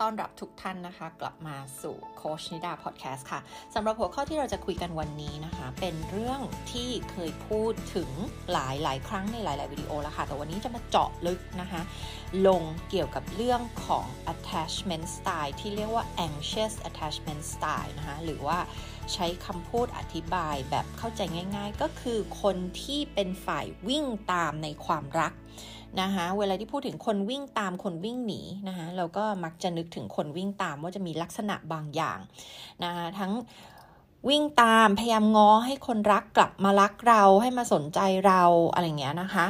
ต้อนรับทุกท่านนะคะ กลับมาสู่โคชนิดาพอดแคสต์ค่ะสำหรับหัวข้อที่เราจะคุยกันวันนี้นะคะ เป็นเรื่องที่เคยพูดถึงหลายหลายครั้งในหลาย ๆ วิดีโอแล้วค่ะ แต่วันนี้จะมาเจาะลึกนะคะ ลงเกี่ยวกับเรื่องของ attachment style ที่เรียกว่า anxious attachment style นะคะหรือว่า ใช้คำพูดอธิบายแบบเข้าใจง่าย ๆ ก็คือคนที่เป็นฝ่ายวิ่งตามในความรักนะคะเวลาที่พูดถึงคนวิ่งตามคนวิ่งหนีนะคะเราก็มักจะนึกถึงคนวิ่งตามว่าจะมีลักษณะบางอย่างนะคะทั้งวิ่งตามพยายามง้อให้คนรักกลับมารักเราให้มาสนใจเราอะไรเงี้ยนะคะ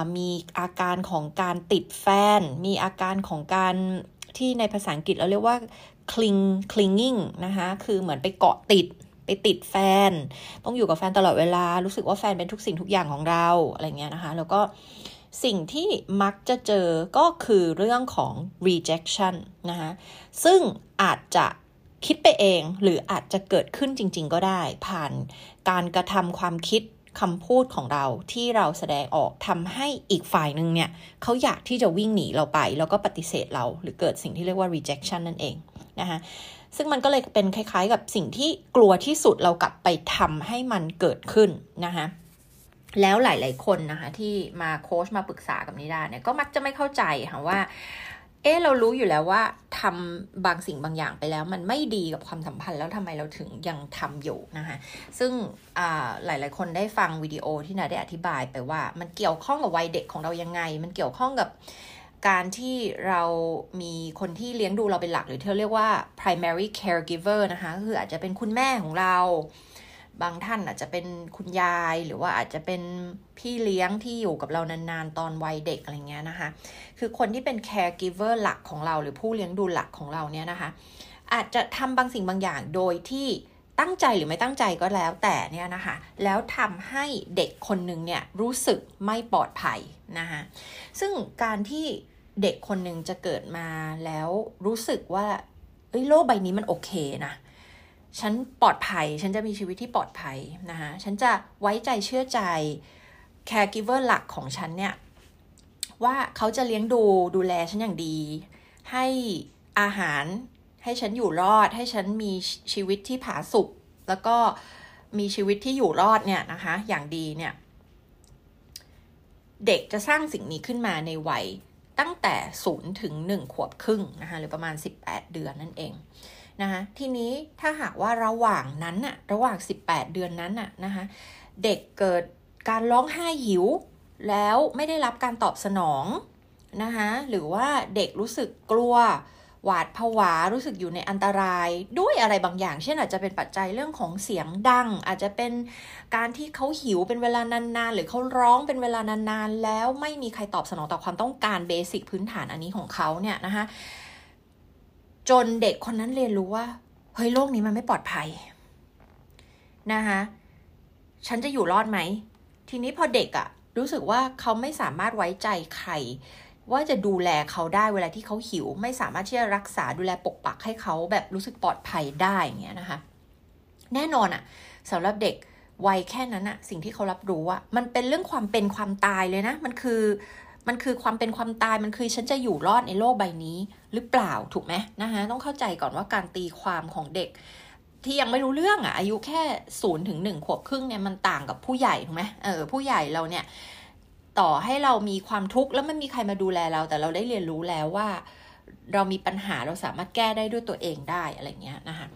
ะมีอาการของการติดแฟน มีอาการของการที่ในภาษาอังกฤษเราเรียกว่า cling clinging นะคะคือเหมือนไปเกาะติดไปติดแฟน ต้องอยู่กับแฟนตลอดเวลา รู้สึกว่าแฟนเป็นทุกสิ่งทุกอย่างของเราอะไรเงี้ยนะคะ แล้วก็สิ่งที่มักจะเจอก็คือเรื่องของ rejection นะคะซึ่งอาจจะคิดไปเอง หรืออาจจะเกิดขึ้นจริง ๆ ก็ได้ ผ่านการกระทำความคิดคำพูดของเราที่เราแสดงออกทำให้อีกฝ่ายหนึ่งเนี่ยเขาอยากที่จะวิ่งหนีเราไป แล้วก็ปฏิเสธเราหรือเกิดสิ่งที่เรียกว่า rejection นั่นเอง นะคะซึ่งมันก็เลยเป็นคล้าย ๆ กับสิ่งที่กลัวที่สุดเรากลับไปทำให้มันเกิดขึ้นนะคะแล้วหลาย ๆ คนนะคะที่มาโค้ชมาปรึกษากับนิดาเนี่ยก็มักจะไม่เข้าใจค่ะว่า เออเรารู้อยู่แล้วว่าทำบางสิ่งบางอย่างไปแล้ว มันไม่ดีกับความสัมพันธ์แล้วทำไมเราถึงยังทำอยู่นะคะซึ่งหลาย ๆ คนได้ฟังวิดีโอที่นาได้อธิบายไปว่า มันเกี่ยวข้องกับวัยเด็กของเรายังไง มันเกี่ยวข้องกับ การที่เรามีคนที่เลี้ยงดูเราเป็นหลัก หรือที่เรียกว่า primary caregiver นะคะคืออาจจะเป็นคุณแม่ของเรา บางท่านอาจจะเป็นคุณยาย หรือว่าอาจจะเป็นพี่เลี้ยงที่อยู่กับเรานานๆ ตอนวัยเด็กอะไรเงี้ยนะคะ คือคนที่เป็น caregiver หลักของเรา หรือผู้เลี้ยงดูหลักของเราเนี่ยนะคะ อาจจะทำบางสิ่งบางอย่างโดยที่ ตั้งใจหรือไม่ตั้งใจก็แล้วแต่เนี่ยนะคะแล้วทำให้เด็กคนหนึ่งเนี่ยรู้สึกไม่ปลอดภัยนะคะซึ่งการที่เด็กคนหนึ่งจะเกิดมาแล้วรู้สึกว่าเอ้ยโลกใบนี้มันโอเคนะฉันปลอดภัย ฉันจะมีชีวิตที่ปลอดภัยนะคะฉันจะไว้ใจเชื่อใจ caregiver หลักของฉันเนี่ยว่าเขาจะเลี้ยงดูดูแลฉันอย่างดี ให้อาหาร ให้ฉันอยู่รอด ให้ฉันมีชีวิตที่ผาสุกแล้วก็มีชีวิตที่อยู่รอดเนี่ยนะคะ อย่างดีเนี่ย เด็กจะสร้างสิ่งนี้ขึ้นมาในวัยตั้งแต่ศูนย์ถึงหนึ่งขวบครึ่งนะคะหรือประมาณ 18 เดือนนั่นเองนะคะทีนี้ถ้าหากว่าระหว่างนั้นอะระหว่าง 18 เดือนนั้นอะนะคะเด็กเกิดการร้องไห้หิว แล้วไม่ได้รับการตอบสนองนะคะหรือว่าเด็กรู้สึกกลัว หวาดผวารู้สึกอยู่ในอันตรายด้วยอะไรบางอย่าง เช่นอาจจะเป็นปัจจัยเรื่องของเสียงดัง อาจจะเป็นการที่เขาหิวเป็นเวลานานๆ หรือเขาร้องเป็นเวลานานๆ แล้วไม่มีใครตอบสนองต่อความต้องการเบสิกพื้นฐานอันนี้ของเขาเนี่ยนะคะจนเด็กคนนั้นเรียนรู้ว่าเฮ้ยโลกนี้มันไม่ปลอดภัยนะคะฉันจะอยู่รอดไหม ทีนี้พอเด็กอะรู้สึกว่าเขาไม่สามารถไว้ใจใคร ว่าจะดูแลเขาได้เวลาที่เขาหิว ไม่สามารถที่จะรักษาดูแลปกปักให้เขาแบบรู้สึกปลอดภัยได้เงี้ยนะคะ แน่นอนอะสำหรับเด็กวัยแค่นั้นอะสิ่งที่เขารับรู้อะมันเป็นเรื่องความเป็นความตายเลยนะ มันคือมันคือความเป็นความตายมันคือฉันจะอยู่รอดในโลกใบนี้หรือเปล่าถูกไหมนะคะต้องเข้าใจก่อนว่าการตีความของเด็ก ที่ยังไม่รู้เรื่องอะอายุแค่ศูนย์ถึงหนึ่งขวบครึ่งเนี่ยมันต่างกับผู้ใหญ่ถูกไหมเออผู้ใหญ่เราเนี่ย ต่อให้เรามีความทุกข์แล้วไม่มีใครมาดูแลเรา แต่เราได้เรียนรู้แล้วว่า เรามีปัญหาเราสามารถแก้ได้ด้วยตัวเองได้อะไรเงี้ยนะคะ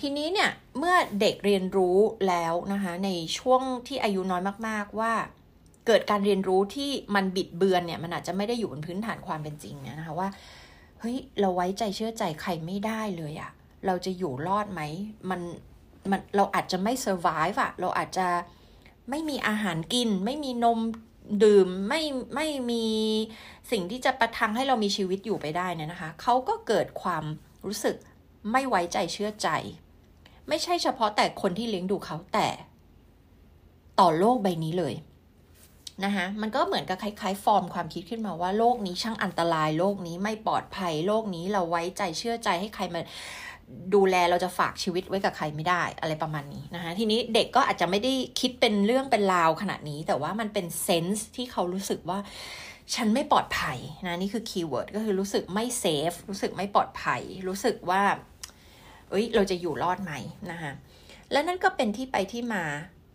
ทีนี้เนี่ยเมื่อเด็กเรียนรู้แล้วนะคะในช่วงที่อายุน้อยมาก ๆว่า เกิดการเรียนรู้ที่มันบิดเบือนเนี่ยมันอาจจะไม่ได้อยู่บนพื้นฐานความเป็นจริงเนี่ยนะคะว่าเฮ้ยเราไว้ใจเชื่อใจใครไม่ได้เลยอะเราจะอยู่รอดไหมมันมันเราอาจจะไม่ survive อะเราอาจจะไม่มีอาหารกิน ไม่มีนม ดื่มไม่ไม่มีสิ่งที่จะประทังให้เรามีชีวิตอยู่ไปได้เนี่ยนะคะเขาก็เกิดความรู้สึกไม่ไว้ใจเชื่อใจ ไม่ใช่เฉพาะแต่คนที่เลี้ยงดูเขาแต่ต่อโลกใบนี้เลยนะคะมันก็เหมือนกับคล้ายๆ ฟอร์มความคิดขึ้นมาว่าโลกนี้ช่างอันตรายโลกนี้ไม่ปลอดภัยโลกนี้เราไว้ใจเชื่อใจให้ใครมา ดูแลเราจะฝากชีวิตไว้กับใครไม่ได้อะไรประมาณนี้นะคะทีนี้เด็กก็อาจจะไม่ได้คิดเป็นเรื่องเป็นราวขนาดนี้ แต่ว่ามันเป็น sense ที่เขารู้สึกว่าฉันไม่ปลอดภัยนะนี่คือ keyword ก็คือรู้สึกไม่ safe รู้สึกไม่ปลอดภัย รู้สึกว่าเอ้ยเราจะอยู่รอดไหมนะคะและนั่นก็เป็นที่ไปที่มา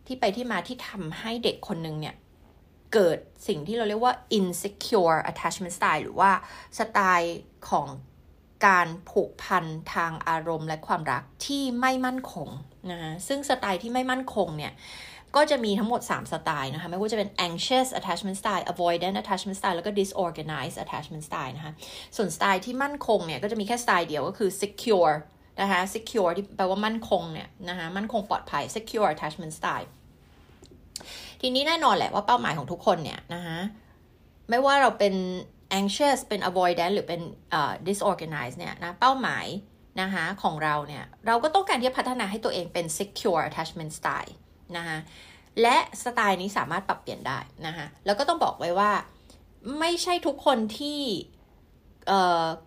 ที่ไปที่มาที่ทำให้เด็กคนหนึ่งเนี่ยเกิดสิ่งที่เราเรียกว่า insecure attachment style หรือว่าสไตล์ของ การผูกพันทางอารมณ์และความรักที่ไม่มั่นคงนะซึ่งสไตล์ที่ไม่มั่นคงเนี่ยก็จะมีทั้งหมด 3 สไตล์นะคะ ไม่ว่าจะเป็น anxious attachment style avoidant attachment style แล้วก็ disorganized attachment style นะคะ ส่วนสไตล์ที่มั่นคงเนี่ย ก็จะมีแค่สไตล์เดียวก็คือ secure นะคะ secure ที่แปลว่ามั่นคงเนี่ยนะคะ มั่นคงปลอดภัย secure attachment style ทีนี้แน่นอนแหละว่าเป้าหมายของทุกคนเนี่ยนะคะ ไม่ว่าเราเป็น anxious เป็น avoidant หรือเป็น uh, disorganized เนี่ยนะเป้าหมายนะคะของเราเนี่ยเราก็ต้องการที่จะพัฒนาให้ตัวเองเป็น secure attachment style นะคะและสไตล์นี้สามารถปรับเปลี่ยนได้นะคะแล้วก็ต้องบอกไว้ว่าไม่ใช่ทุกคนที่เ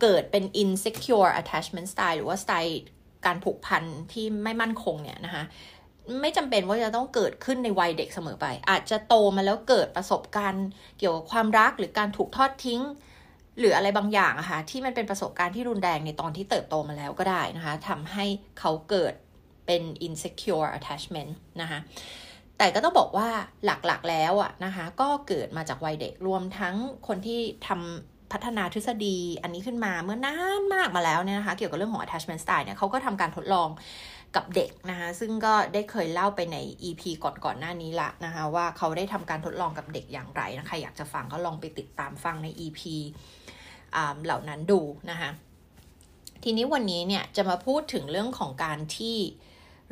เกิดเป็น insecure attachment style หรือว่าสไตล์การผูกพันที่ไม่มั่นคงเนี่ยนะคะ ไม่จำเป็นว่าจะต้องเกิดขึ้นในวัยเด็กเสมอไป อาจจะโตมาแล้วเกิดประสบการณ์เกี่ยวกับความรักหรือการถูกทอดทิ้ง หรืออะไรบางอย่างอะคะ่ะที่มันเป็นประสบการณ์ที่รุนแรงในตอนที่เติบโตมาแล้วก็ได้นะคะทำให้เขาเกิดเป็น insecure attachment นะคะแต่ก็ต้องบอกว่าหลักๆแล้วอะนะคะก็เกิดมาจากวัยเด็กรวมทั้งคนที่ทำพัฒนาทฤษฎีอันนี้ขึ้นมาเมื่อนานมากมาแล้วเนี่ยนะคะเกี่ยวกับเรื่องของ attachment style เนี่ยเขาก็ทำการทดลอง กับเด็กนะคะซึ่งก็ได้เคยเล่าไปใน EP ก่อนๆนหน้านี้ละนะคะว่าเขาได้ทำการทดลองกับเด็กอย่างไรนะคะอยากจะฟังก็ลองไปติดตามฟังใน EP เหล่านั้นดูนะคะทีนี้วันนี้เนี่ยจะมาพูดถึงเรื่องของการที่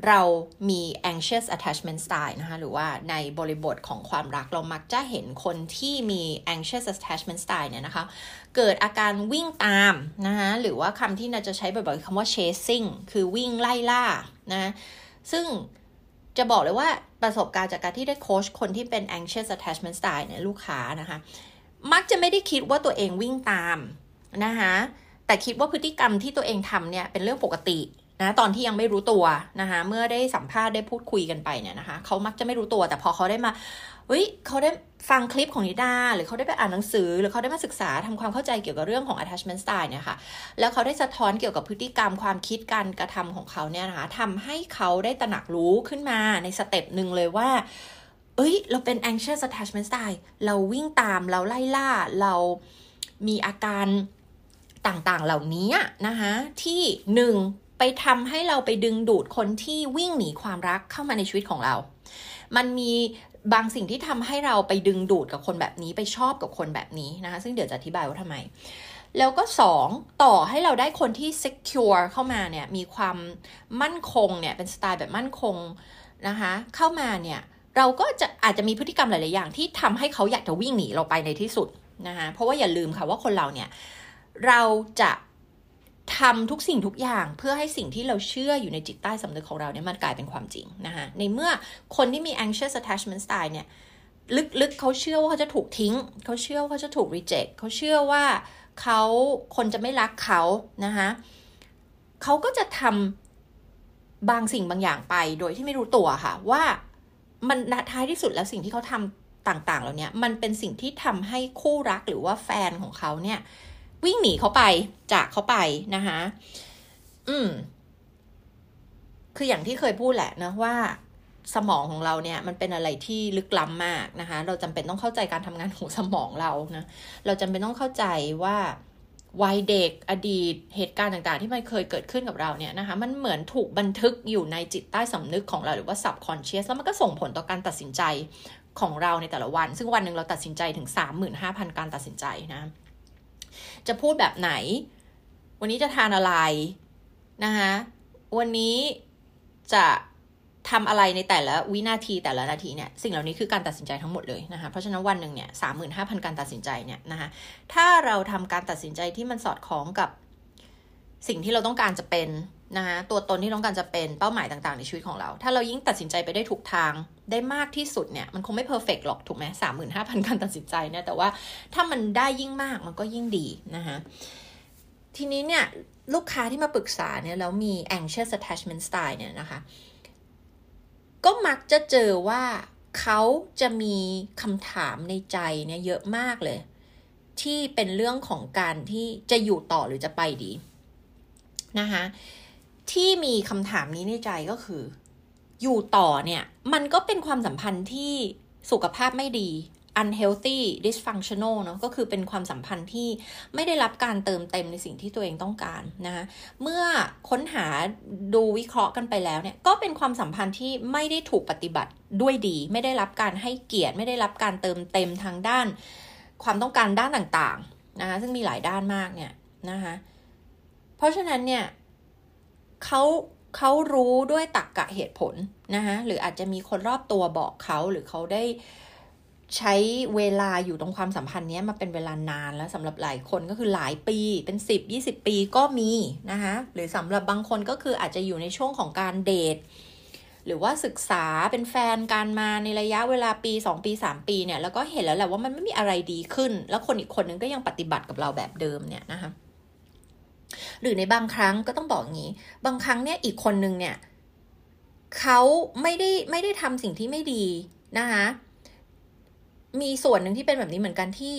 เรามี anxious attachment style นะคะ หรือว่าในบริบทของความรักเรามักจะเห็นคนที่มี anxious attachment style เนี่ยนะคะ เกิดอาการวิ่งตามนะคะหรือว่าคำที่เราจะใช้บ่อยๆคำว่า chasing คือวิ่งไล่ล่านะซึ่งจะบอกเลยว่าประสบการณ์จากการที่ได้โค้ชคนที่เป็น anxious attachment style เนี่ยลูกค้านะคะ มักจะไม่ได้คิดว่าตัวเองวิ่งตามนะคะแต่คิดว่าพฤติกรรมที่ตัวเองทำเนี่ยเป็นเรื่องปกติ นะตอนที่ยังไม่รู้ตัวนะคะเมื่อได้สัมภาษณ์ได้พูดคุยกันไปเนี่ยนะคะเขามักจะไม่รู้ตัวแต่พอเขาได้มาเฮ้ยเขาได้ฟังคลิปของนิดา หรือเขาได้ไปอ่านหนังสือ หรือเขาได้มาศึกษาทำความเข้าใจเกี่ยวกับเรื่องของ attachment style เนี่ยค่ะแล้วเขาได้สะท้อนเกี่ยวกับพฤติกรรมความคิดการกระทำของเขาเนี่ยนะคะทำให้เขาได้ตระหนักรู้ขึ้นมาใน step หนึ่งเลยว่าเอ้ย เราเป็น anxious attachment style เราวิ่งตามเราไล่ล่า เรามีอาการต่างๆเหล่านี้นะคะที่หนึ่ง ไปทำให้เราไปดึงดูดคนที่วิ่งหนีความรักเข้ามาในชีวิตของเรา มันมีบางสิ่งที่ทำให้เราไปดึงดูดกับคนแบบนี้ไปชอบกับคนแบบนี้นะคะ ซึ่งเดี๋ยวจะอธิบายว่าทำไม แล้วก็สองต่อให้เราได้คนที่ secure เข้ามาเนี่ยมีความมั่นคงเนี่ยเป็นสไตล์แบบมั่นคงนะคะเข้ามาเนี่ยเราก็จะอาจจะมีพฤติกรรมหลาย ๆ อย่างที่ทำให้เขาอยากจะวิ่งหนีเราไปในที่สุดนะคะเพราะว่าอย่าลืมค่ะว่าคนเราเนี่ยเราจะ ทำทุกสิ่งทุกอย่างเพื่อให้สิ่งที่เราเชื่ออยู่ในจิตใต้สำนึกของเราเนี่ยมันกลายเป็นความจริงนะคะในเมื่อคนที่มี anxious attachment style เนี่ยลึกๆเขาเชื่อว่าเขาจะถูกทิ้ง เขาเชื่อว่าเขาจะถูก reject เขาเชื่อว่าเขาคนจะไม่รักเขานะคะเขาก็จะทำบางสิ่งบางอย่างไปโดยที่ไม่รู้ตัวค่ะ ว่ามันท้ายที่สุดแล้วสิ่งที่เขาทำต่างๆเหล่านี้มันเป็นสิ่งที่ทำให้คู่รักหรือว่าแฟนของเขาเนี่ย วิ่งหนีเขาไปจากเขาไปนะคะอืม คืออย่างที่เคยพูดแหละนะว่าสมองของเราเนี่ยมันเป็นอะไรที่ลึกล้ำมากนะคะ เราจำเป็นต้องเข้าใจการทำงานของสมองเรานะ เราจำเป็นต้องเข้าใจว่าวัยเด็กอดีตเหตุการณ์ต่างๆ ที่มันเคยเกิดขึ้นกับเราเนี่ยนะคะ มันเหมือนถูกบันทึกอยู่ในจิตใต้สำนึกของเราหรือว่า subconscious แล้วมันก็ส่งผลต่อการตัดสินใจของเราในแต่ละวัน ซึ่งวันหนึ่งเราตัดสินใจถึง 35,000 การตัดสินใจนะ จะพูดแบบไหน วันนี้จะทานอะไรนะคะวันนี้จะทำอะไรในแต่ละวินาทีแต่ละนาทีเนี่ยสิ่งเหล่านี้คือการตัดสินใจทั้งหมดเลยนะคะเพราะฉะนั้นวันหนึ่งเนี่ยสามหมื่นห้าพันการตัดสินใจเนี่ยนะคะถ้าเราทำการตัดสินใจที่มันสอดคล้องกับสิ่งที่เราต้องการจะเป็น นะคะตัวตนที่ต้องการจะเป็นเป้าหมายต่างๆ ในชีวิตของเรา ถ้าเรายิ่งตัดสินใจไปได้ถูกทางได้มากที่สุดเนี่ยมันคงไม่เพอร์เฟกหรอกถูกไหมสามหมื่นห้าพันการตัดสินใจเนี่ยแต่ว่าถ้ามันได้ยิ่งมากมันก็ยิ่งดีนะคะทีนี้เนี่ยลูกค้าที่มาปรึกษาเนี่ยแล้วมี anxious attachment style เนี่ยนะคะ ก็มักจะเจอว่าเขาจะมีคำถามในใจเนี่ยเยอะมากเลย ที่เป็นเรื่องของการที่จะอยู่ต่อหรือจะไปดีนะคะ ที่มีคำถามนี้ในใจก็คือ อยู่ต่อเนี่ย มันก็เป็นความสัมพันธ์ที่สุขภาพไม่ดี unhealthy dysfunctional เนาะก็คือเป็นความสัมพันธ์ที่ไม่ได้รับการเติมเต็มในสิ่งที่ตัวเองต้องการนะคะเมื่อค้นหาดูวิเคราะห์กันไปแล้วเนี่ย ก็เป็นความสัมพันธ์ที่ไม่ได้ถูกปฏิบัติด้วยดี ไม่ได้รับการให้เกียรติ ไม่ได้รับการเติมเต็มทางด้าน ความต้องการด้านต่างๆนะคะซึ่งมีหลายด้านมากเนี่ยนะคะเพราะฉะนั้นเนี่ย เขาเขารู้ด้วยตรกกะเหตุผลนะคะหรืออาจจะมีคนรอบตัวบอกเขาหรือเขาได้ใช้เวลาอยู่ตรงความสัมพันธ์นี้มาเป็นเวลานานแล้วสำหรับหลายคนก็คือหลายปีเป็นสิบยี่สิบปีก็มีนะคะหรือสำหรับบางคนก็คืออาจจะอยู่ในช่วงของการเดท หรือว่าศึกษาเป็นแฟนกันมาในระยะเวลาปี 2 ปี 3 ปีเนี่ยแล้วก็เห็นแล้วแหละว่ามันไม่มีอะไรดีขึ้น แล้วคนอีกคนนึงก็ยังปฏิบัติกับเราแบบเดิมเนี่ยนะคะ หรือในบางครั้งก็ต้องบอกอย่างนี้ บางครั้งเนี่ยอีกคนนึงเนี่ยเขาไม่ได้ไม่ได้ทำสิ่งที่ไม่ดีนะคะมีส่วนหนึ่งที่เป็นแบบนี้เหมือนกันที่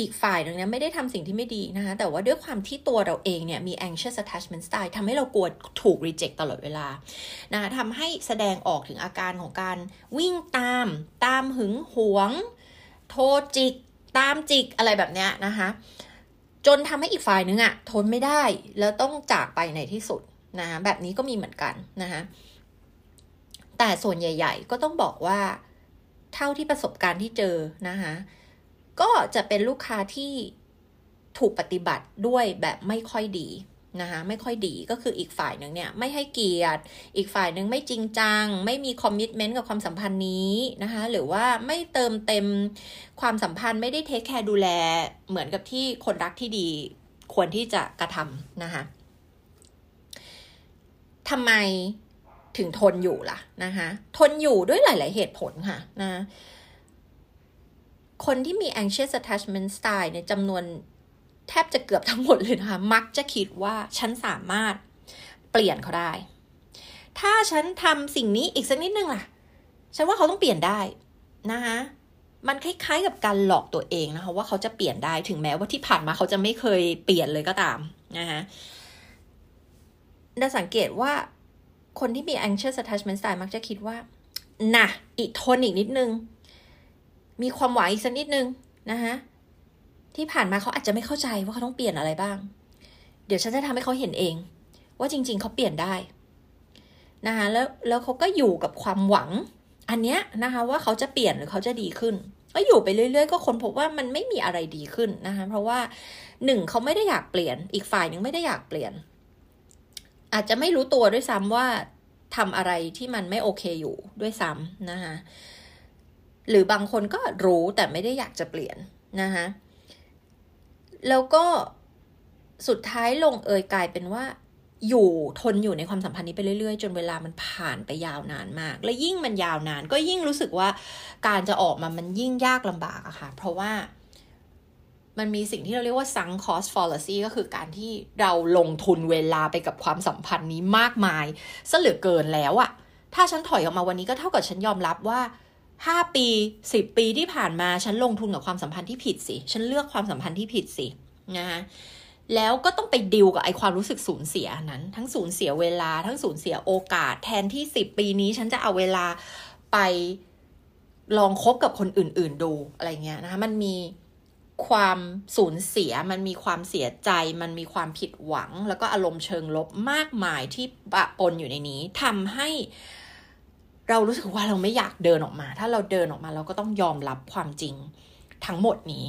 อีกฝ่ายหนึ่งเนี่ยไม่ได้ทำสิ่งที่ไม่ดีนะคะแต่ว่าด้วยความที่ตัวเราเองเนี่ยมี anxious attachment style ทำให้เรากลัวถูก reject ตลอดเวลานะคะทำให้แสดงออกถึงอาการของการวิ่งตาม ตามหึงหวง โทจิก ตามจิกอะไรแบบเนี้ยนะคะ จนทำให้อีกฝ่ายนึงอะทนไม่ได้แล้วต้องจากไปในที่สุดนะคะแบบนี้ก็มีเหมือนกันนะคะแต่ส่วนใหญ่ ๆ ก็ต้องบอกว่า เท่าที่ประสบการณ์ที่เจอนะคะก็จะเป็นลูกค้าที่ถูกปฏิบัติด้วยแบบไม่ค่อยดี นะคะไม่ค่อยดีก็คืออีกฝ่ายหนึ่งเนี่ยไม่ให้เกียรติ อีกฝ่ายหนึ่งไม่จริงจัง ไม่มี commitment กับความสัมพันธ์นี้นะคะหรือว่าไม่เติมเต็มความสัมพันธ์ไม่ได้ take care ดูแลเหมือนกับที่คนรักที่ดีควรที่จะกระทำนะคะทำไมถึงทนอยู่ล่ะนะคะทนอยู่ด้วยหลาย ๆ เหตุผลค่ะนะคนที่มี anxious attachment style ในจำนวน แทบจะเกือบทั้งหมดเลยนะคะ มักจะคิดว่าฉันสามารถเปลี่ยนเขาได้ ถ้าฉันทำสิ่งนี้อีกสักนิดนึงล่ะ ฉันว่าเขาต้องเปลี่ยนได้นะคะมันคล้ายๆกับการหลอกตัวเองนะคะว่าเขาจะเปลี่ยนได้ถึงแม้ว่าที่ผ่านมาเขาจะไม่เคยเปลี่ยนเลยก็ตามนะคะได้สังเกตว่าคนที่มี anxious attachment style มักจะคิดว่า น่ะ อีกทนอีกนิดนึง มีความหวังอีกสักนิดนึงนะคะ ที่ผ่านมาเขาอาจจะไม่เข้าใจว่าเขาต้องเปลี่ยนอะไรบ้าง เดี๋ยวฉันจะทำให้เขาเห็นเอง ว่าจริง ๆเขาเปลี่ยนได้นะคะแล้วแล้วเขาก็อยู่กับความหวัง อันเนี้ยนะคะว่าเขาจะเปลี่ยนหรือเขาจะดีขึ้นก็อยู่ไปเรื่อยๆ ก็คนพบว่ามันไม่มีอะไรดีขึ้นนะคะเพราะว่าหนึ่งเขาไม่ได้อยากเปลี่ยน อีกฝ่ายหนึ่งไม่ได้อยากเปลี่ยน อาจจะไม่รู้ตัวด้วยซ้ำว่าทำอะไรที่มันไม่โอเคอยู่ด้วยซ้ำนะคะหรือบางคนก็รู้แต่ไม่ได้อยากจะเปลี่ยนนะคะ แล้วก็สุดท้ายลงเอยกลายเป็นว่าอยู่ทนอยู่ในความสัมพันธ์นี้ไปเรื่อยๆ จนเวลามันผ่านไปยาวนานมาก และยิ่งมันยาวนาน ก็ยิ่งรู้สึกว่าการจะออกมามันยิ่งยากลำบากอะค่ะ เพราะว่ามันมีสิ่งที่เราเรียกว่า sunk cost fallacy ก็คือการที่เราลงทุนเวลาไปกับความสัมพันธ์นี้มากมายซะเหลือเกินแล้วอะถ้าฉันถอยออกมาวันนี้ก็เท่ากับฉันยอมรับว่า ห้าปีสิบปีที่ผ่านมาฉันลงทุนกับความสัมพันธ์ที่ผิดสิ ฉันเลือกความสัมพันธ์ที่ผิดสินะคะแล้วก็ต้องไปดิวกับไอความรู้สึกสูญเสียนั้น ทั้งสูญเสียเวลาทั้งสูญเสียโอกาส แทนที่สิบปีนี้ฉันจะเอาเวลาไปลองคบกับคนอื่น ๆ ดูอะไรเงี้ยนะคะมันมีความสูญเสียมันมีความเสียใจ มันมีความผิดหวัง แล้วก็อารมณ์เชิงลบมากมายที่ปะปนอยู่ในนี้ทำให้ เรารู้สึกว่าเราไม่อยากเดินออกมา ถ้าเราเดินออกมาเราก็ต้องยอมรับความจริงทั้งหมดนี้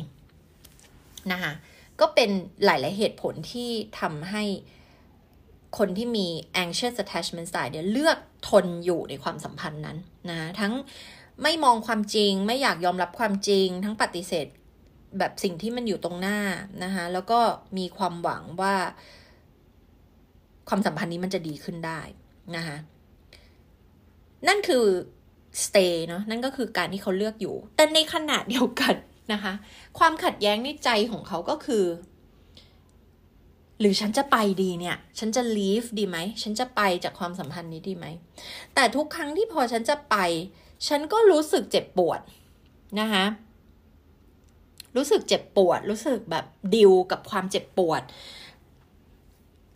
นะคะก็เป็นหลาย ๆ เหตุผลที่ทำให้คนที่มี anxious attachment style เนี่ยเลือกทนอยู่ในความสัมพันธ์นั้นนะทั้งไม่มองความจริง ไม่อยากยอมรับความจริง ทั้งปฏิเสธแบบสิ่งที่มันอยู่ตรงหน้านะคะแล้วก็มีความหวังว่า ความสัมพันธ์นี้มันจะดีขึ้นได้นะคะ นั่นคือ stay เนาะนั่นก็คือการที่เขาเลือกอยู่ แต่ในขณะเดียวกันนะคะ ความขัดแย้งในใจของเขาก็คือ หรือฉันจะไปดีเนี่ย ฉันจะ leave ดีไหม ฉันจะไปจากความสัมพันธ์นี้ดีไหม แต่ทุกครั้งที่พอฉันจะไป ฉันก็รู้สึกเจ็บปวดนะคะรู้สึกเจ็บปวด รู้สึกแบบดิวกับความเจ็บปวด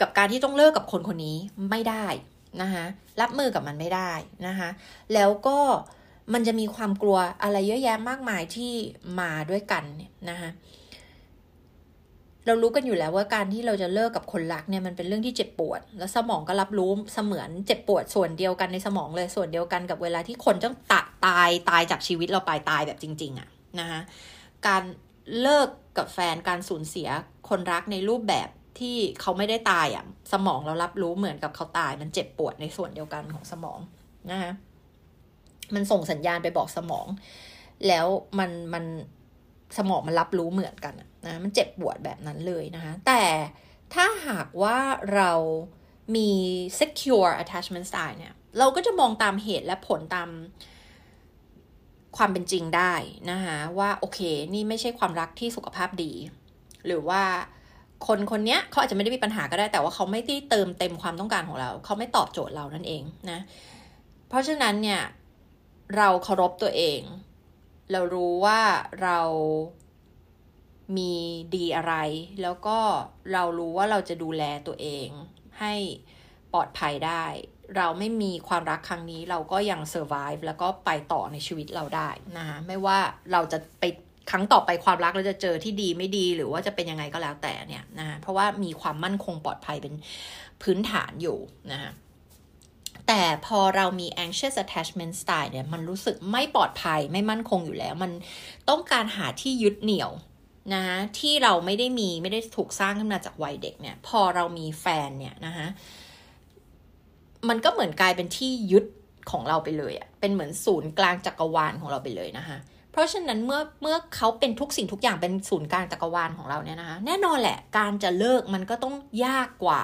กับการที่ต้องเลิกกับคนคนนี้ไม่ได้ นะคะรับมือกับมันไม่ได้นะคะแล้วก็มันจะมีความกลัวอะไรเยอะแยะมากมายที่มาด้วยกันเนี่ยนะคะเรารู้กันอยู่แล้วว่าการที่เราจะเลิกกับคนรักเนี่ยมันเป็นเรื่องที่เจ็บปวด แล้วสมองก็รับรู้เสมือนเจ็บปวดส่วนเดียวกันในสมองเลยส่วนเดียวกันกับเวลาที่คนต้องตะตายตายจากชีวิตเราไปตายแบบจริง ๆอะนะคะการเลิกกับแฟนการสูญเสียคนรักในรูปแบบ ที่เขาไม่ได้ตายอะ่ะสมองเรารับรู้เหมือนกับเขาตาย มันเจ็บปวดในส่วนเดียวกันของสมองนะคะมันส่งสัญญาณไปบอกสมอง แล้วมันมันสมองมันรับรู้เหมือนกันนะมันเจ็บปวดแบบนั้นเลยนะคะแต่ถ้าหากว่าเรามี secure attachment style เนี่ย เราก็จะมองตามเหตุและผลตามความเป็นจริงได้นะคะว่าโอเค นี่ไม่ใช่ความรักที่สุขภาพดี หรือว่า คนคนเนี้ยเขาอาจจะไม่ได้มีปัญหาก็ได้ แต่ว่าเขาไม่ได้เติมเต็มความต้องการของเรา เขาไม่ตอบโจทย์เรานั่นเองนะ เพราะฉะนั้นเนี่ยเราเคารพตัวเอง เรารู้ว่าเรามีดีอะไร แล้วก็เรารู้ว่าเราจะดูแลตัวเอง ให้ปลอดภัยได้ เราไม่มีความรักครั้งนี้ เราก็ยัง survive แล้วก็ไปต่อในชีวิตเราได้นะคะไม่ว่าเราจะไป ครั้งต่อไปความรักเราจะเจอที่ดีไม่ดีหรือว่าจะเป็นยังไงก็แล้วแต่เนี่ยนะเพราะว่ามีความมั่นคงปลอดภัยเป็นพื้นฐานอยู่นะแต่พอเรามี anxious attachment style เนี่ยมันรู้สึกไม่ปลอดภัยไม่มั่นคงอยู่แล้ว มันต้องการหาที่ยึดเหนี่ยวนะที่เราไม่ได้มีไม่ได้ถูกสร้างขึ้นมาจากวัยเด็กเนี่ย พอเรามีแฟนเนี่ยนะคะมันก็เหมือนกลายเป็นที่ยึดของเราไปเลยอะเป็นเหมือนศูนย์กลางจักรวาลของเราไปเลยนะคะ ราะฉะนั้นเมื่อเมื่อเขาเป็นทุกสิ่งทุกอย่างเป็นศูนย์กลางจักรวาลของเราเนี่ยนะคะแน่นอนแหละการจะเลิกมันก็ต้องยากกว่า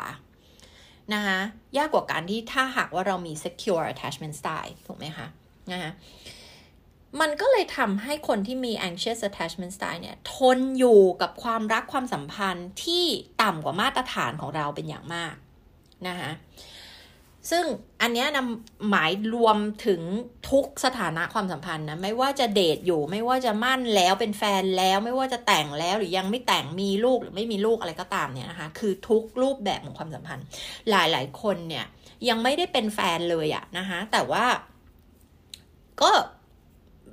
นะคะยากกว่าการที่ถ้าหากว่าเรามี secure attachment style ถูกไหมคะนะคะมันก็เลยทำให้คนที่มี anxious attachment style เนี่ย ทนอยู่กับความรักความสัมพันธ์ที่ต่ำกว่ามาตรฐานของเราเป็นอย่างมากนะคะ ซึ่งอันนี้นำหมายรวมถึงทุกสถานะความสัมพันธ์นะไม่ว่าจะเดทอยู่ ไม่ว่าจะมั่นแล้วเป็นแฟนแล้ว ไม่ว่าจะแต่งแล้วหรือยังไม่แต่งมีลูกหรือไม่มีลูกอะไรก็ตามเนี่ยนะคะคือทุกรูปแบบของความสัมพันธ์ หลายๆคนเนี่ยยังไม่ได้เป็นแฟนเลยอะนะคะแต่ว่าก็